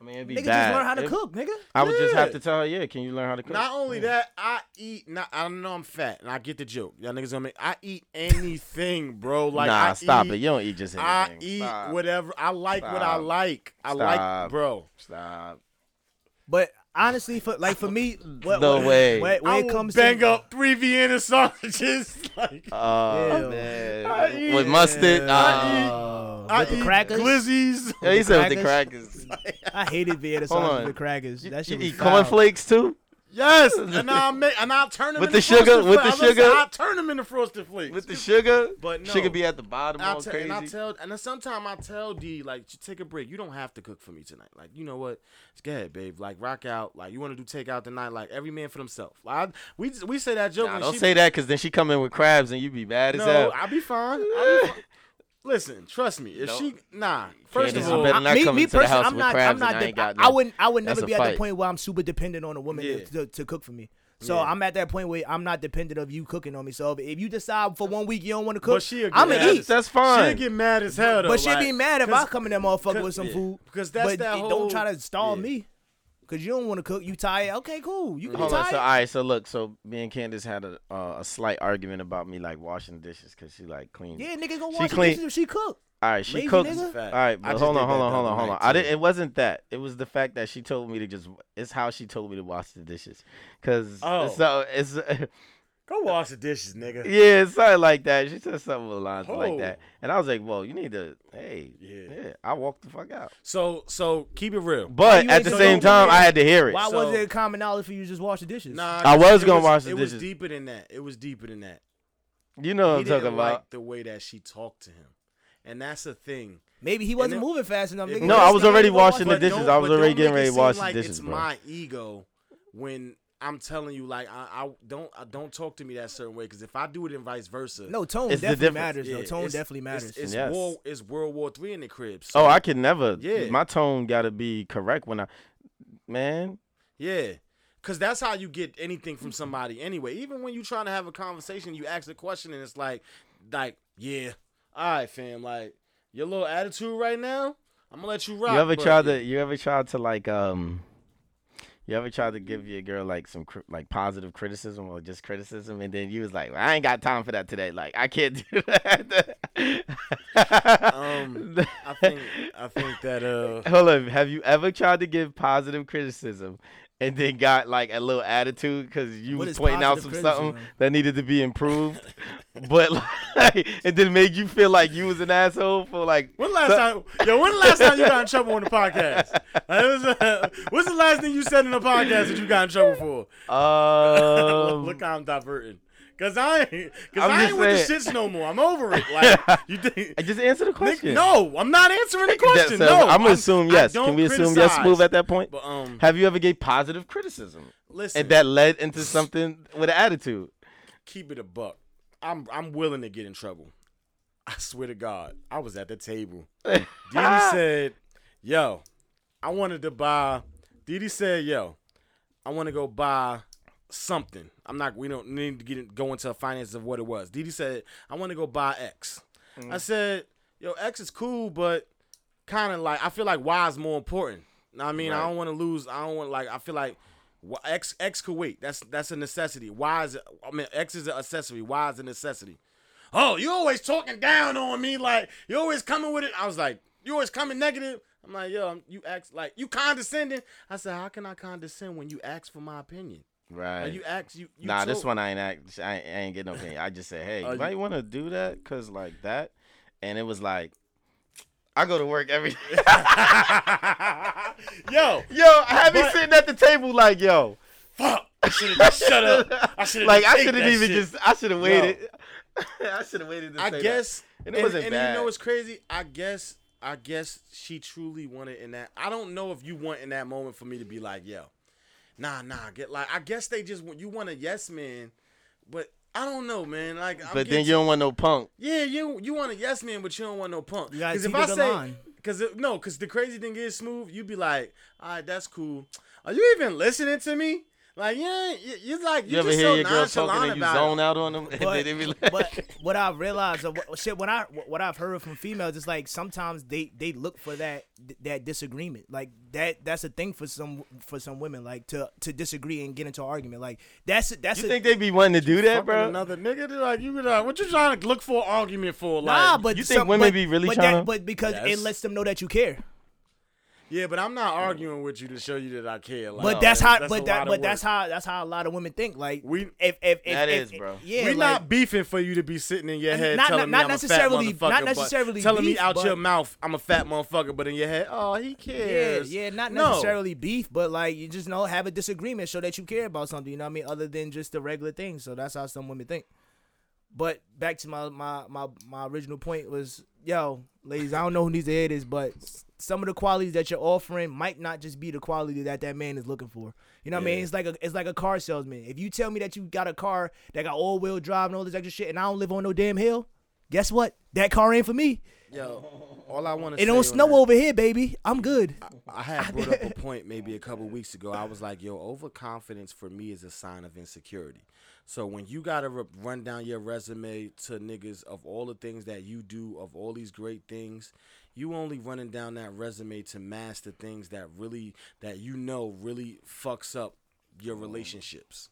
I mean, it'd be Nigga, bad. just learn how to If- cook, nigga. I would just have to tell her, yeah. Can you learn how to cook? Not only that, I eat. Not I know I'm fat, and I get the joke. Y'all niggas gonna make. I eat anything, bro. Like nah, I stop eat, it. You don't eat just anything. I eat Stop. whatever. I like what I like. I like, bro. Stop. But honestly, for like for me, what, No what- way. When, when I it comes bang to up three Vienna sausages. Like Oh Ew. man, I eat- with mustard. I Oh. I with the eat crackers, glizzies. Yeah, he said with the crackers? crackers. I hated Vienna Hold sausage on. with crackers. You, That you shit was eat cornflakes too? Yes, and I'll make and I'll turn them With into the sugar- with the sugar? I'll turn them into frosted flakes. With the sugar? But no. Sugar be at the bottom I'll all crazy. and I tell, and then sometimes I tell D like, take a break. You don't have to cook for me tonight. Like, you know what? Just go ahead, babe. Like, rock out. Like, you want to do takeout tonight? Like, every man for themselves. Like, I, we we say that joke. Nah, don't she- say that because then she come in with crabs and you be mad as No, hell. I'll be fine. I'll be fine. Listen, trust me. If No. she nah, first Candace, of you all, better not me, come me into the personally, house I'm with not. crabs I'm not. and I de- ain't got I no- wouldn't. I would That's never a be at fight. the point where I'm super dependent on a woman Yeah. to, to, to cook for me. So Yeah. I'm at that point where I'm not dependent of you cooking on me. So if, if you decide for one week you don't want to cook, But she'll I'm gonna as- eat. That's fine. she'll get mad as hell though. But she'd like, be mad if I 'cause- come in that motherfucker with some yeah. food. Because that's but that whole. don't try to stall yeah. me. Cause you don't want to cook. You tired? Okay, cool. You can Hold be on. tired. So all right. So look. So me and Candace had a uh, a slight argument about me like washing dishes because she like clean. yeah, nigga go She wash the clean- dishes if she cook. All right. She Lazy cooks. nigga. All Fact. right. I But hold on. Hold on. Hold on. Hold on. I didn't. It wasn't that. It was the fact that she told me to just. It's how she told me to wash the dishes. Cause Oh. so it's. Go wash the dishes, nigga. Yeah, it's something like that. She said something along the lines like Oh. that, and I was like, "Well, you need to, hey, Yeah. yeah." I walked the fuck out, So so keep it real. but you at the so same time, I had to hear it. Why So- was it common knowledge for you to just wash the dishes? Nah, I was gonna wash the It dishes. It was deeper than that. It was deeper than that. You know what he I'm talking didn't about? like the way that she talked to him, and that's the thing. Maybe he wasn't then- moving fast enough. Nigga, No, I was already washing the dishes. I was already getting ready to wash the like dishes, It's my ego when I'm telling you, like, I, I don't, I don't talk to me that certain way. Because if I do it and vice versa, No, tone It's the definitely difference. matters. yeah, no, tone it's- definitely matters. It's, Yes. World, it's World War Three in the crib. Oh, I can never. Yeah. my tone got to be correct when I, man. Yeah. Cause that's how you get anything from somebody anyway. Even when you're trying to have a conversation, you ask a question and it's like, like, yeah, all right, fam, like your little attitude right now, I'm gonna let you rock. you ever but- tried to? You ever tried to like um? You ever tried to give your girl like some like positive criticism or just criticism, and then you was like, I ain't got time for that today. Like I can't do that. Um, I think I think that uh, Hold on. Have you ever tried to give positive criticism and then got like a little attitude because you was pointing out some something that needed to be improved, but like, and then make you feel like you was an asshole for like. when last time, yo, when the last time you got in trouble on the podcast? Like, it was, uh, what's the last thing you said in the podcast that you got in trouble for? Um, Look how I'm diverting. Cause I ain't, cause I'm I ain't with the shits no more. I'm over it. Like you think? I just answer the question. No, I'm not answering the question. no, I'm gonna assume yes. Can we assume yes, move at that point? But um, Have you ever gave positive criticism listen, and that led into something with an attitude? keep it a buck. I'm I'm willing to get in trouble. I swear to God, I was at the table. Didi said, "Yo, I wanted to buy." Didi said, "Yo, I want to go buy something. I'm not. We don't need to get go into the finances of what it was." Didi said, "I want to go buy X." Mm-hmm. I said, "Yo, X is cool, but kind of like I feel like Y is more important. I mean, I don't want to lose. I don't want like I feel like." X X could wait. That's that's a necessity. Y is I mean X is an accessory. Y is a necessity. Oh, you always talking down on me, like you always coming with it. I was like, you always coming negative. I'm like, yo, you ask like you condescending. I said, how can I condescend when you ask for my opinion? Right. Like, you ask you. you nah, this one I ain't act. I ain't, I ain't get no opinion. I just said, hey, Oh, you might want to do that, cause like that, and it was like, I go to work every. yo, yo, I have me But- sitting at the table like, yo, fuck. I should have shut up. I should have like I should have even just, I should have waited. I should have waited. I say that. guess, And it wasn't and bad. you know what's crazy? I guess, I guess she truly wanted in that. I don't know if you want in that moment for me to be like, yo, nah, nah, get like. I guess they just want you want a yes man, but I don't know, man. Like, I'm But then getting you don't want no punk. Yeah, you you want a yes man, but you don't want no punk. You gotta if I the say, line. because no, because the crazy thing is, smooth. you'd be like, all right, that's cool. Are you even listening to me? Like, yeah, you, you're like, You you're ever just hear so your girl talking and you about zone it. out on them, and But, then they be like, but what I realized, uh, of what, shit, when I what I've heard from females, is like sometimes they they look for that that disagreement, like that that's a thing for some for some women, like to to disagree and get into an argument, like that's that's you a, think they be wanting to do that, bro? Another nigga, they're like you be like, what you trying to look for argument for? Like, nah, but you think some- women but- be really but tryna- that, but because it Yes. lets them know that you care. Yeah, but I'm not arguing with you to show you that I care. Like, But that's how. a but lot that. of But that's how. That's how a lot of women think. Like We- if if, if That if, is, bro. Yeah, we like, not beefing for you to be sitting in your head not- telling not me I'm necessarily- a fat not motherfucker, but necessarily telling me beef, out your mouth I'm a fat motherfucker, but in your head, oh, he cares. yeah, yeah, not No. necessarily beef, but like you just know have a disagreement, show that you care about something. You know what I mean? Other than just the regular thing. So that's how some women think. But back to my my my my original point was, yo, ladies, I don't know who needs to hear this, but s- some of the qualities that you're offering might not just be the quality that that man is looking for. You know what I mean? It's like a it's like a car salesman. If you tell me that you got a car that got all wheel drive and all this extra shit, and I don't live on no damn hill, guess what? That car ain't for me. Yo, all I want to It don't snow over here, baby. I'm good. I had brought up a point maybe a couple weeks ago. I was like, yo, overconfidence for me is a sign of insecurity. So when you gotta re- run down your resume to niggas of all the things that you do, of all these great things, you only running down that resume to mask the things that really that you know really fucks up your mm-hmm. relationships.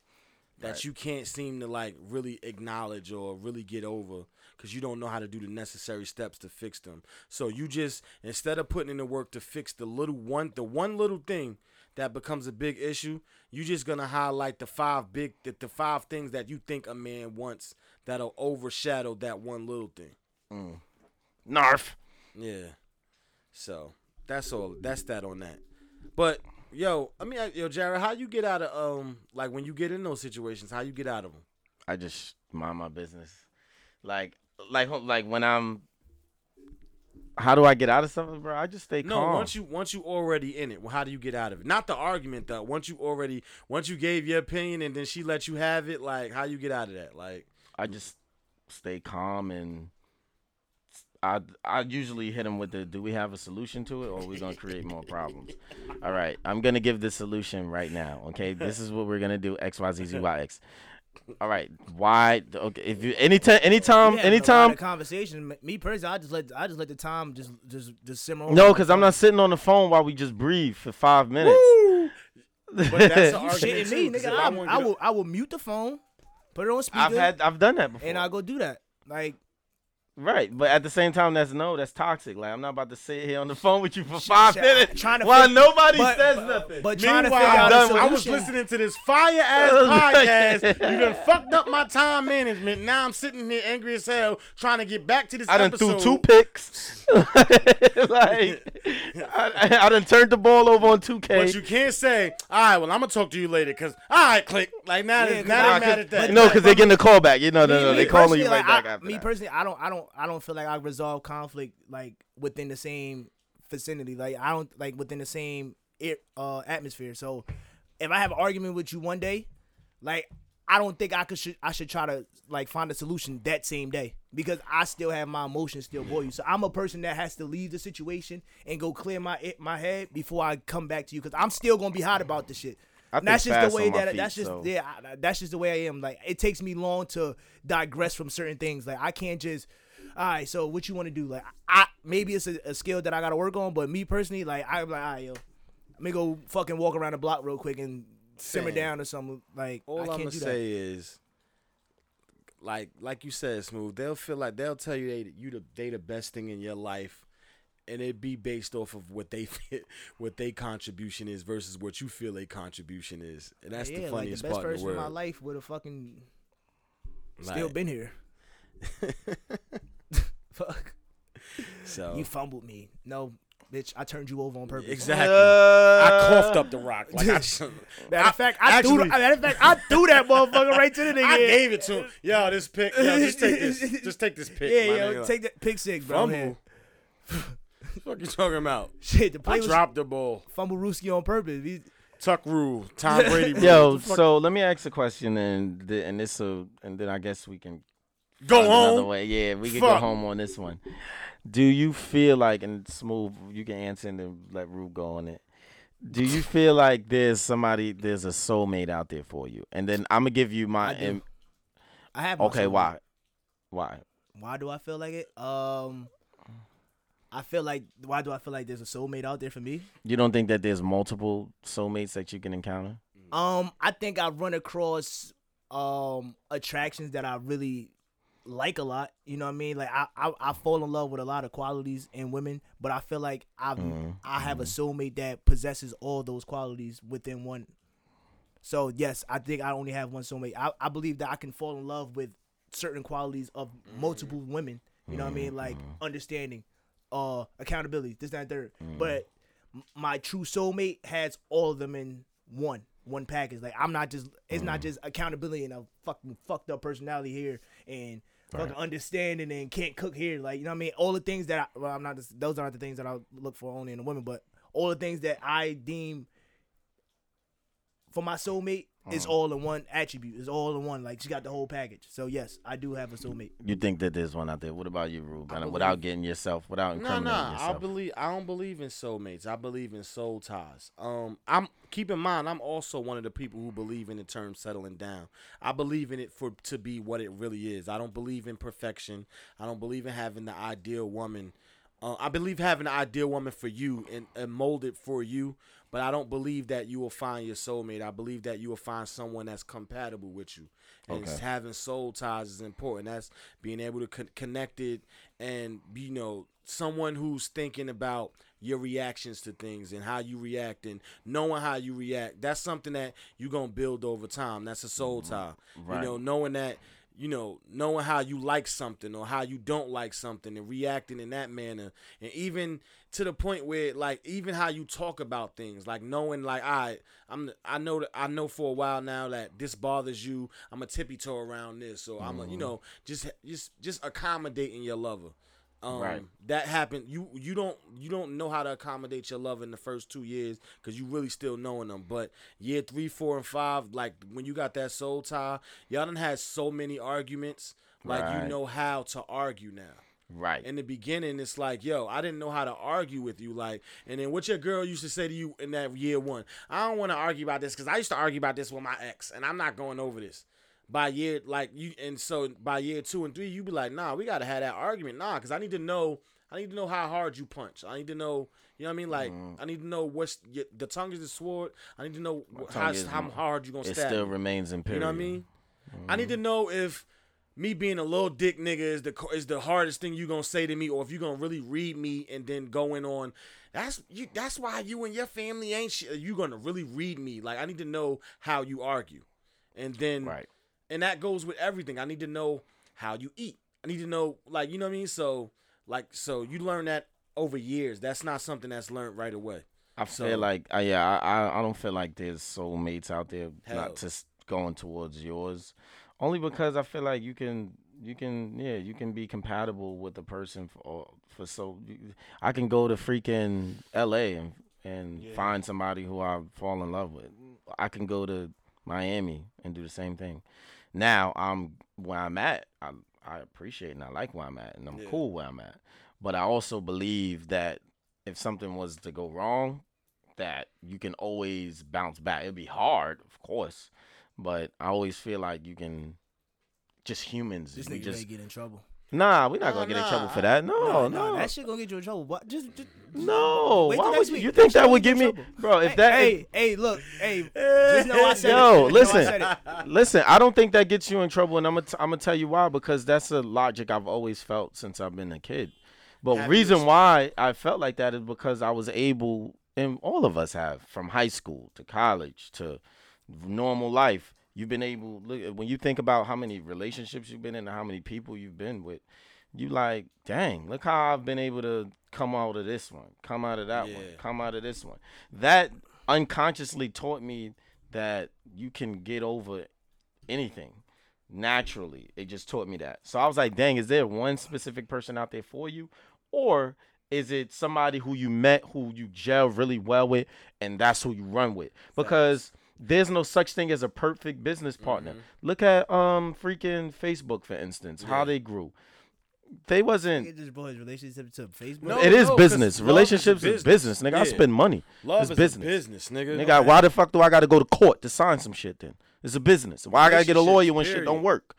That you can't seem to like really acknowledge or really get over because you don't know how to do the necessary steps to fix them. So you just instead of putting in the work to fix the little one, the one little thing that becomes a big issue, you just gonna highlight the five big, the, the five things that you think a man wants that'll overshadow that one little thing. Mm. Narf. Yeah. So that's all. That's that on that. But yo, I mean, yo, Jared, how you get out of um like when you get in those situations? How you get out of them? I just mind my business. Like, like, like when I'm. How do I get out of something, bro? I just stay No, calm. No, once you once you already in it, well, how do you get out of it? Not the argument though. Once you already once you gave your opinion and then she let you have it, like how you get out of that? Like I just stay calm and I I usually hit him with the do we have a solution to it or are we gonna create more problems? All right, I'm gonna give the solution right now. Okay, this is what we're gonna do X Y Z Z Y X. All right, why? Okay, if you anytime anytime Yeah, but a lot anytime conversation. Me personally, I just let I just let the time just just just simmer. no, because I'm not sitting on the phone while we just breathe for five minutes. but that's an You argument shitting me, nigga. if I, I will I will mute the phone, put it on speaker, I've had I've done that before. and I go do that. Like Right, but at the same time, that's no, that's toxic. Like I'm not about to sit here on the phone with you for five shit, minutes trying to while fig- nobody but- says but- nothing. but trying to Meanwhile, figure I'm a done with- I was listening to this fire ass podcast. you done fucked up my time management. Now I'm sitting here angry as hell trying to get back to this I done episode. threw two picks. like I, I done turned the ball over on 2K. But you can't say, all right, well, I'm gonna talk to you later, cause all right, click. Like now, Yeah, now I- they mad at that. no, because they're getting a call back. You know, no, no, me- they me calling you right like, back I, after Me that. personally, I don't I don't I don't feel like I resolve conflict like within the same vicinity. Like I don't like within the same uh, atmosphere. So if I have an argument with you one day, like I don't think I could should I should try to like find a solution that same day because I still have my emotions still boil you. So I'm a person that has to leave the situation and go clear my my head before I come back to you because I'm still gonna be hot about the shit. That's just the way that feet, that's just so- yeah I- that's just the way I am. Like it takes me long to digress from certain things. Like I can't just all right. So what you want to do? Like I maybe it's a, a skill that I gotta work on, but me personally, like I'm like all right, yo, let me go fucking walk around the block real quick and simmer Fam. down or something. Like All I I'm can't gonna do say is, like, like you said, smooth. They'll feel like they'll tell you they you the they the best thing in your life, and it be based off of what they what their contribution is versus what you feel a contribution is, and that's yeah, the like funniest the best part in the person in my life would have fucking still Like, been here. Fuck. so You fumbled me. No, bitch, I turned you over on purpose. exactly. Uh, I coughed up the rock. Like I, just, Matter of fact, I actually, threw. Matter of fact, I threw that motherfucker right to the nigga. I gave it to him. Yo, this pick. Yo, just take this. Just take this pick. Yeah, yo, nigga. take that pick six, bro. man. fumble. what you talking about? Shit, the play I was dropped the ball. fumblerooski on purpose. He- Tuck rule. Tom Brady. rule. Yo, What the fuck- so let me ask a question, and and this will, and then I guess we can go find another home. way. Yeah, we can go home on this one. Do you feel like, and smooth, you can answer and then let Rube go on it. Do you feel like there's somebody, there's a soulmate out there for you? And then I'm gonna give you my. I im- I have. okay, soulmate. why? Why? Why do I feel like it? Um, I feel like why do I feel like there's a soulmate out there for me? You don't think that there's multiple soulmates that you can encounter? Um, I think I run across um attractions that I really like a lot. You know what I mean? Like I, I, I fall in love with a lot of qualities in women, but I feel like I've mm-hmm. I have a mm-hmm. soulmate that possesses all those qualities within one. So yes, I think I only have one soulmate. I, I believe that I can fall in love with certain qualities of mm-hmm. multiple women. You know what I mean? Like understanding, uh, accountability, this, that, and third. But my true soulmate has all of them in one one package. Like I'm not just it's not just accountability and a fucking fucked up personality here and fucking understanding and can't cook here. Like you know what I mean? All the things that I well I'm not just, those aren't the things that I look for only in a woman, but all the things that I deem for my soulmate is all in one attribute. It's all in one. Like she got the whole package. So yes, I do have a soulmate. You think that there's one out there? What about you, Rube? I And believe- without getting yourself, without No, incriminating no, I believe I don't believe in soulmates. I believe in soul ties. Um, I'm keep in mind I'm also one of the people who believe in the term settling down. I believe in it for to be what it really is. I don't believe in perfection. I don't believe in having the ideal woman. Uh, I believe having the ideal woman for you and, and molded for you, but I don't believe that you will find your soulmate. I believe that you will find someone that's compatible with you. And Okay. having soul ties is important. That's being able to con- connect it and you know someone who's thinking about your reactions to things and how you react and knowing how you react. That's something that you're gonna build over time. That's a soul mm-hmm. tie. Right. You know, knowing that you know, knowing how you like something or how you don't like something and reacting in that manner. And even to the point where like even how you talk about things, like knowing like I I'm I know that I know for a while now that this bothers you. I'm a tippy toe around this or I'm a, you know, just just just accommodating your lover. Um, Right. that happened. You you don't you don't know how to accommodate your lover in the first two years because you really still knowing them. But year three, four, and five, like when you got that soul tie, y'all done had so many arguments. Like Right. you know how to argue now. Right. In the beginning, it's like, yo, I didn't know how to argue with you. Like, and then what your girl used to say to you in that year one, I don't want to argue about this because I used to argue about this with my ex, and I'm not going over this. By year, like you, and so by year two and three, you be like, nah, we gotta have that argument, nah, because I need to know, I need to know how hard you punch. I need to know, you know what I mean? Like, mm-hmm. I need to know what's the tongue is the sword. I need to know how, is- how hard you gonna it stab. It still me. remains You know what I mean? I need to mm-hmm. know if me being a little dick nigga is the is the hardest thing you gonna say to me, or if you gonna really read me and then going on. That's you. That's why you and your family ain't. Sh- you gonna really read me? Like I need to know how you argue, and then Right. and that goes with everything. I need to know how you eat. I need to know, like, you know what I mean? So, like, so you learn that over years. That's not something that's learned right away. I So- feel like, uh, yeah, I, I, I don't feel like there's soulmates out there Hell. not just going towards yours, only because I feel like you can, you can, yeah, you can be compatible with the person for, uh, for so. I can go to freaking L.A. and and Yeah. find somebody who I fall in love with. I can go to Miami and do the same thing. Now I'm where I'm at. I I appreciate and I like where I'm at, and I'm Yeah. cool where I'm at. But I also believe that if something was to go wrong, that you can always bounce back. It'd be hard, of course, but I always feel like you can. Just humans, This we nigga just get in trouble. nah. We're not Nah, gonna get in trouble for that. No, Nah, no, nah, that shit gonna get you in trouble. What? Just, just no. Wait Why next would you, you think shit that would give get me, you bro? If hey, that, hey, hey, look, hey, just know I said. Yo, Just know I listen. Listen, I don't think that gets you in trouble, and I'm gonna t- I'm gonna tell you why because that's a logic I've always felt since I've been a kid. But Have you reason why I felt like that is because I was able, and all of us have, from high school to college to normal life. You've been able look when you think about how many relationships you've been in and how many people you've been with. You like, dang, look how I've been able to come out of this one, come out of that one, come out of this one. That unconsciously taught me that you can get over anything naturally. It just taught me that. So I was like, dang, is there one specific person out there for you? Or is it somebody who you met who you gel really well with and that's who you run with? Because there's no such thing as a perfect business partner. Look at um freaking Facebook for instance, how they grew. They wasn't It just brought relationship to Facebook. No, it is no, 'cause business. love is a Relationships is business, business. nigga. I Yeah. spend money. Love it's is business. business, nigga. Nigga, why the fuck do I got to go to court to sign some shit then? It's a business. Why I got to get a lawyer when shit don't work?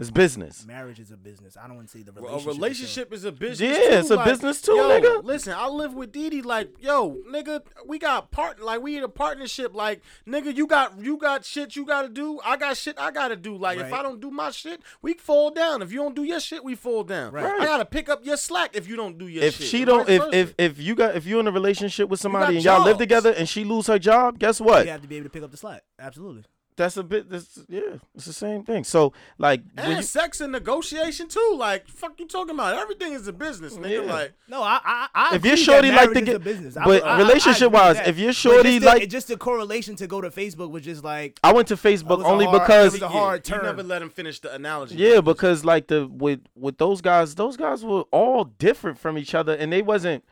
It's business. Marriage is a business. I don't want to say the A relationship. relationship is a business. Yeah, too. it's a like, business too, yo, nigga. Listen, I live with Didi. Like, yo, nigga, we got part. Like, we in a partnership. Like, nigga, you got you got shit you got to do. I got shit I got to do. Like, if I don't do my shit, we fall down. If you don't do your shit, we fall down. Right. I gotta pick up your slack if you don't do your shit. If shit. she don't, if if if you got if you're in a relationship with somebody got and y'all live together and she lose her job, guess what? You have to be able to pick up the slack. Absolutely. That's a bit. That's, yeah, it's the same thing. So like, and you, sex and negotiation too. Like, fuck you talking about? Everything is a business, nigga. Yeah. Like, No, I, I, I If agree your that shorty like marriage to get- a business. I- but I- I- I relationship wise, if your But shorty just the- like- just the correlation to go to Facebook was just like I went to Facebook only hard- because that was a hard you turn. never let him finish the analogy. Yeah, because like the with with those guys, those guys were all different from each other, and they wasn't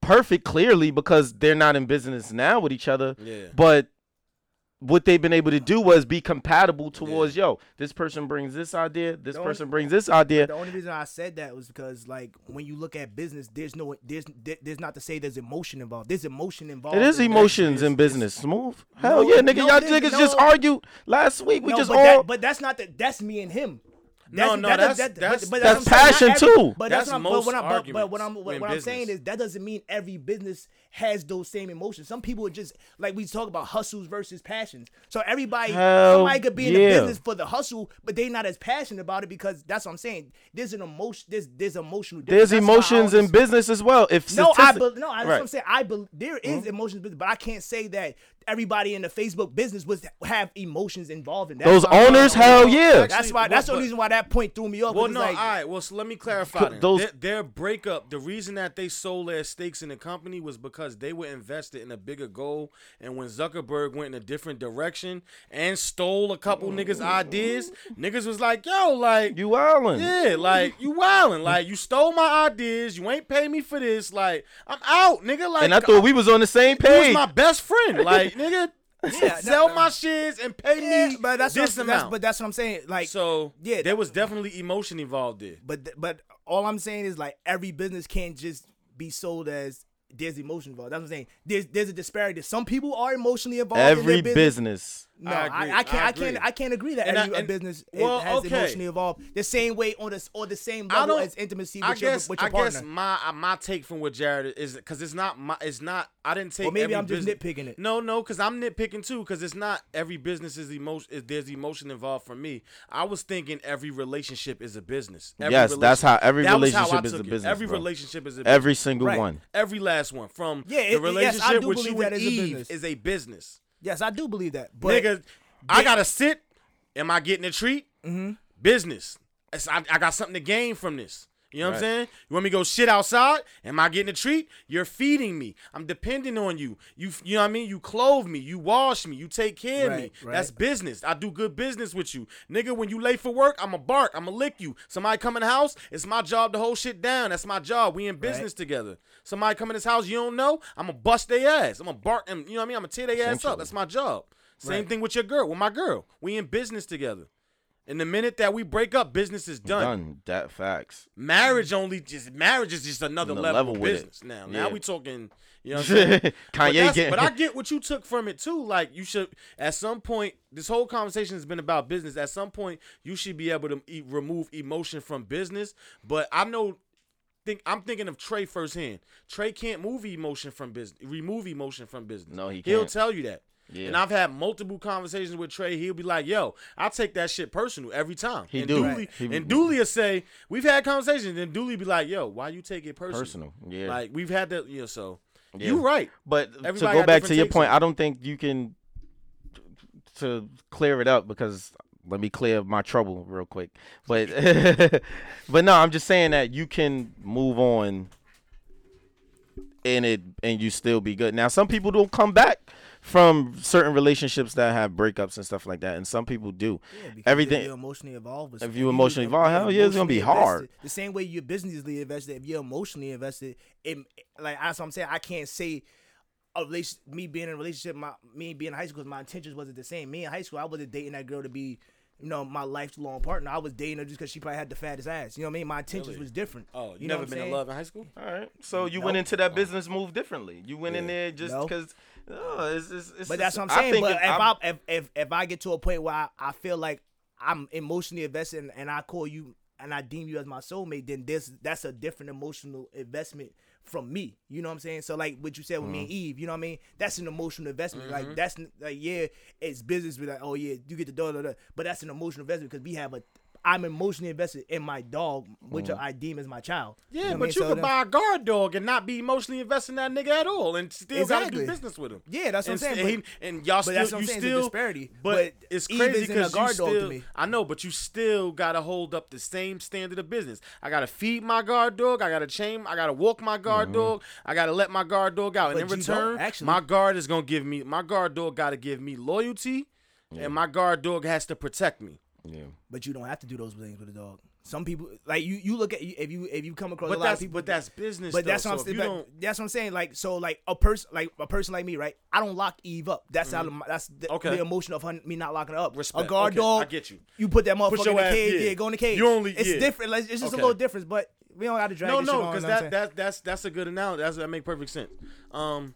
perfect clearly because they're not in business now with each other. Yeah. But what they've been able to do was be compatible towards yo. This person brings this idea. This The only- person brings this idea. The only reason I said that was because like when you look at business, there's no there's there's not to say there's emotion involved. There's emotion involved. It is in that. emotions in business. Smooth. Hell No, yeah, nigga. no, y'all there's niggas just no- argued last week. We no, just but, all. that, but that's not the that's me and him. No, no, that- that's- that- that's- but- but that's what I'm saying, passion every- too. But that's, That's not. But most what I'm, but, but what I'm arguments what, in what I'm saying is that doesn't mean every business has those same emotions. Some people are just like we talk about hustles versus passions. So everybody, Hell somebody could be in the business for the hustle, but they not as passionate about it because that's what I'm saying. There's an emotion. There's there's emotional. There's. That's emotions in business as well. If no, I statistic- be, no, that's what Right. I'm saying. I be, there is mm-hmm. emotions, but I can't say that everybody in the Facebook business was have emotions involved in that. Those owners, hell yeah. Actually, That's why. well, That's the reason why that point threw me off. Well, no, like, all right. Well, so let me clarify. Those- their, their breakup, the reason that they sold their stakes in the company was because they were invested in a bigger goal. And when Zuckerberg went in a different direction and stole a couple niggas' ideas, niggas was like, "Yo, like, You wildin'. yeah, like you wildin', like you stole my ideas, you ain't pay me for this, like I'm out, nigga." Like, and I thought we was on the same page. you was page. my best friend, like nigga. Yeah, sell that- my shares and pay yeah, me but that's this what, that's, but that's what I'm saying. Like, so yeah, there that- was definitely emotion involved there. but but all I'm saying is like every business can't just be sold as there's emotion involved. That's what I'm saying. There's there's a disparity. Some people are emotionally involved. in Every business. No, I I, agree, I, can't. I I, can't. I can't agree that And every a and- business is- well, has okay. emotionally involved the same way on this or the same level as intimacy I with your guess with your I partner. guess my uh, my take from what Jared is because it's not my it's not I didn't take Or maybe every I'm just business- nitpicking it. No, no, because I'm nitpicking too because it's not every business is emotion. Is, there's emotion involved for me. I was thinking every relationship is a business. Every Yes, that's how every that was how I relationship is took a it. business, Every bro. relationship is a business. Every single Right. one. every last one from Yeah, it- the relationship do with you that and is a Eve business. is a business. Yes, I do believe that. But Nigga, I gotta sit. Am I getting a treat? Mm-hmm. Business. It's- I, I got something to gain from this. You know what I'm saying? You want me to go shit outside? Am I getting a treat? You're feeding me. I'm depending on you. You you know what I mean? You clothe me. You wash me. You take care of me. Right, right. That's business. I do good business with you. Nigga, when you late for work, I'ma bark. I'ma lick you. Somebody come in the house, it's my job to hold shit down. That's my job. We in business together. Somebody come in this house you don't know, I'ma bust their ass. I'ma bark and you know what I mean? I'ma tear their ass up. That's my job. Same Right. thing with your girl, with my girl. We in business together. And the minute that we break up, business is done. Done. That facts. Marriage only just marriage is just another level, level of with it. business now. Now we talking, you know what I'm saying? but, Kanye that's- getting. but I get what you took from it too. Like you should at some point this whole conversation has been about business. At some point you should be able to e- remove emotion from business. But I know think I'm thinking of Trey firsthand. Trey can't move emotion from business. Remove emotion from business. No, he can't. He'll tell you that. Yeah. And I've had multiple conversations with Trey. He'll be like, "Yo, I take that shit personal every time." He and do. Dooley, Right. He- and Dooley will say, "We've had conversations." And Dooley be like, "Yo, why you take it personal?" Personal, yeah. Like we've had that. You know, so Yeah. you right. But to go back to your point. I don't think you can to clear it up because let me clear my trouble real quick. But but no, I'm just saying that you can move on and it and you still be good. Now some people don't come back from certain relationships that have breakups and stuff like that, and some people do. Yeah, Everything- If you're emotionally involved, with If you emotionally involved, hell yeah, it's gonna be hard. invested- The same way you're businessly invested, if you're emotionally invested, it like that's what I'm saying. I can't say a relation, me being in a relationship, my me being in high school, my intentions wasn't the same. Me in high school, I wasn't dating that girl to be. You know, my lifelong partner. I was dating her just because she probably had the fattest ass. You know what I mean? My intentions Really? was different. Oh, you, know never what I'm been in love in high school? All right. So you Nope. went into that oh. business move differently. You went in there just No. because. Oh, it's, it's, it's But that's what I'm saying. But if I'm- I if, if if I get to a point where I, I feel like I'm emotionally invested and, and I call you and I deem you as my soulmate, then this that's a different emotional investment from me. You know what I'm saying? So like what you said with me and mm-hmm. Eve, you know what I mean? That's an emotional investment. Like mm-hmm. that's like yeah, it's business. But like oh yeah, you get the da, but that's an emotional investment because we have a. I'm emotionally invested in my dog, which mm-hmm. I deem as my child. Yeah, know what I but mean? you So could buy a guard dog and not be emotionally invested in that nigga at all, and still gotta Exactly. do business with him. Yeah, that's what I'm saying, st- but- and y'all but still, that's what I'm you saying, it's a still, disparity. But, But it's crazy because you guard dog to still. me. I know, but you still gotta hold up the same standard of business. I gotta feed my guard dog. I gotta chain. I gotta walk my guard mm-hmm. dog. I gotta let my guard dog out. and But in return, actually. my guard is gonna give me. My guard dog gotta give me loyalty, and my guard dog has to protect me. Yeah. But you don't have to do those things with a dog. Some people like you. You look at if you if you come across But a lot of people. but that's business. But though. that's what I'm saying. you That's what I'm saying. Like so, like a person, like a person like me, right? I don't lock Eve up. That's how. That's the, Mm-hmm. Okay. the emotion of her, me not locking her up. Respect. A guard Okay, dog. I get you. You put that motherfucker in the cage. yeah. Yeah. go in the cage. You only- It's yeah. different. Like, it's just Okay. a little difference, But we don't have to drag No, no, because that, that that's that's a good analogy. That's, that make perfect sense. Um,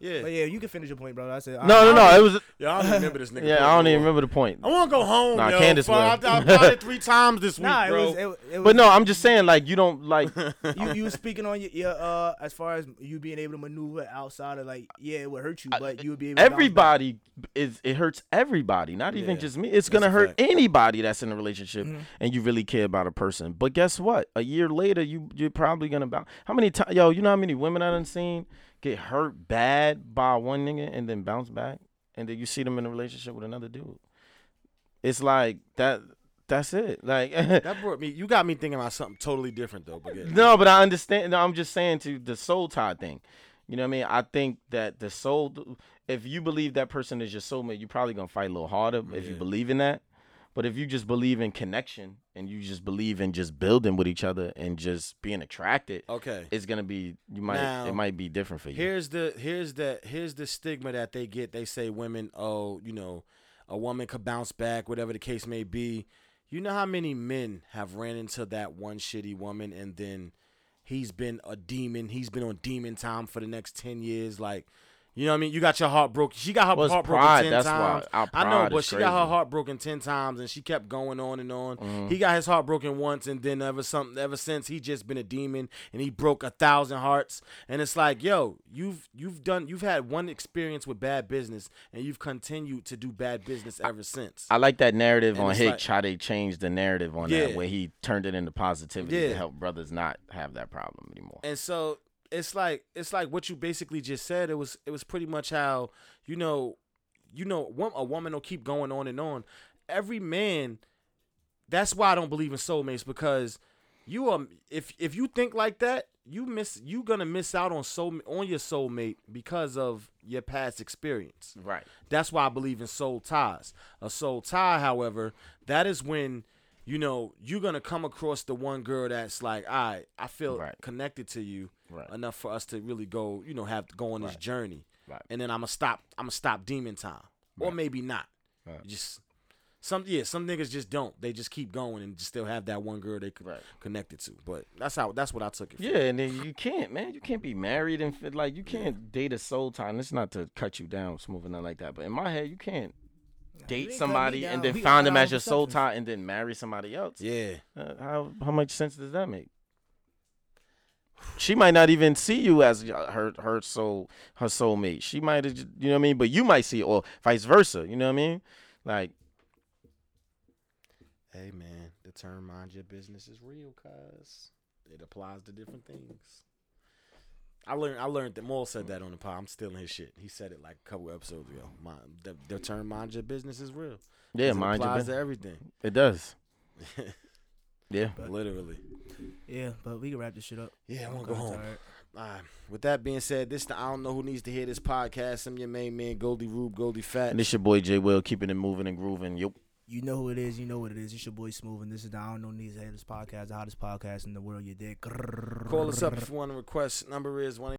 yeah. But yeah, you can finish your point, bro. That's it. No, no, no. It was. Yeah, I don't remember this nigga. Yeah, I don't even remember the point. I want to go home. Nah, yo, Candace fuck, will. I've, I've done it three times this week, Nah, it bro. was. It, it was But no, I'm just saying, like, you don't like. you you was speaking on your, your uh as far as you being able to maneuver outside of like yeah it would hurt you but you would be able to. Everybody is it hurts everybody, not even Yeah, just me. It's gonna a hurt fact. anybody that's in a relationship Mm-hmm. and you really care about a person. But guess what? A year later, you you're probably gonna bounce. How many times, yo? You know how many women I done seen get hurt bad by one nigga and then bounce back, and then you see them in a relationship with another dude. It's like that. That's it. Like that brought me. You got me thinking about something totally different though. But yeah. No, but I understand. No, I'm just saying to the soul tie thing. You know what I mean? I think that the soul, if you believe that person is your soulmate, you're probably gonna fight a little harder if you believe in that. But if you just believe in connection and you just believe in just building with each other and just being attracted, Okay. it's gonna be you might Now, it might be different for you. Here's the here's the here's the stigma that they get. They say women, oh, you know, a woman could bounce back, whatever the case may be. You know how many men have ran into that one shitty woman and then he's been a demon. He's been on demon time for the next ten years. Like, you know what I mean? You got your heart broken. She got her Well, heart broken pride, ten that's why. times. I know, but she got her heart broken ten times and she kept going on and on. Mm-hmm. He got his heart broken once and then ever something ever since he just been a demon and he broke a thousand hearts. And it's like, yo, you've you've done you've had one experience with bad business and you've continued to do bad business ever since. I like that narrative And on Hitch, like- how they changed the narrative on Yeah. that, where he turned it into positivity to help brothers not have that problem anymore. And so it's like it's like what you basically just said. It was it was pretty much how you know you know a woman will keep going on and on. Every man. That's why I don't believe in soulmates because you are if if you think like that you miss you gonna miss out on soul on your soulmate because of your past experience. Right. That's why I believe in soul ties. A soul tie, however, that is when you know you're gonna come across the one girl that's like, all right, I feel Right. connected to you Right. enough for us to really go, you know, have to go on this journey. Right. And then I'm gonna stop. I'm gonna stop demon time, or maybe not. Just some, yeah, some niggas just don't. They just keep going and just still have that one girl they Right. connected to. But that's how. That's what I took it. For. Yeah, and then you can't, man. You can't be married and fit like you can't date a soul time. It's not to cut you down, smooth and nothing like that. But in my head, you can't date ain't cut me somebody and then We find them as your soul tie and then marry somebody else. Yeah. Uh, how how much sense does that make? She might not even see you as her her soul her soulmate. She might have, you know what I mean. But you might see, or vice versa. You know what I mean? Like Hey man, the term "mind your business" is real, cause it applies to different things. I learned. I learned that Mal said that on the pod. I'm stealing his shit. He said it like a couple episodes ago. My, the, the term "mind your business" is real. Yeah, it mind your applies business. to everything. It does. Yeah. Literally. yeah but we can wrap this shit up Yeah, I I'm want to go kinda home. tired. All right. With that being said, this the I don't know who needs to hear this podcast. I'm your main man, Goldie Rube, Goldie Fat. And this your boy J Will keeping it moving and grooving. Yup. You know who it is. You know what it is. It's your boy Smooth, and this is the I Don't Know Needs to Hear This podcast, the hottest podcast in the world. You dig? Call us up if you want to request. Number is one.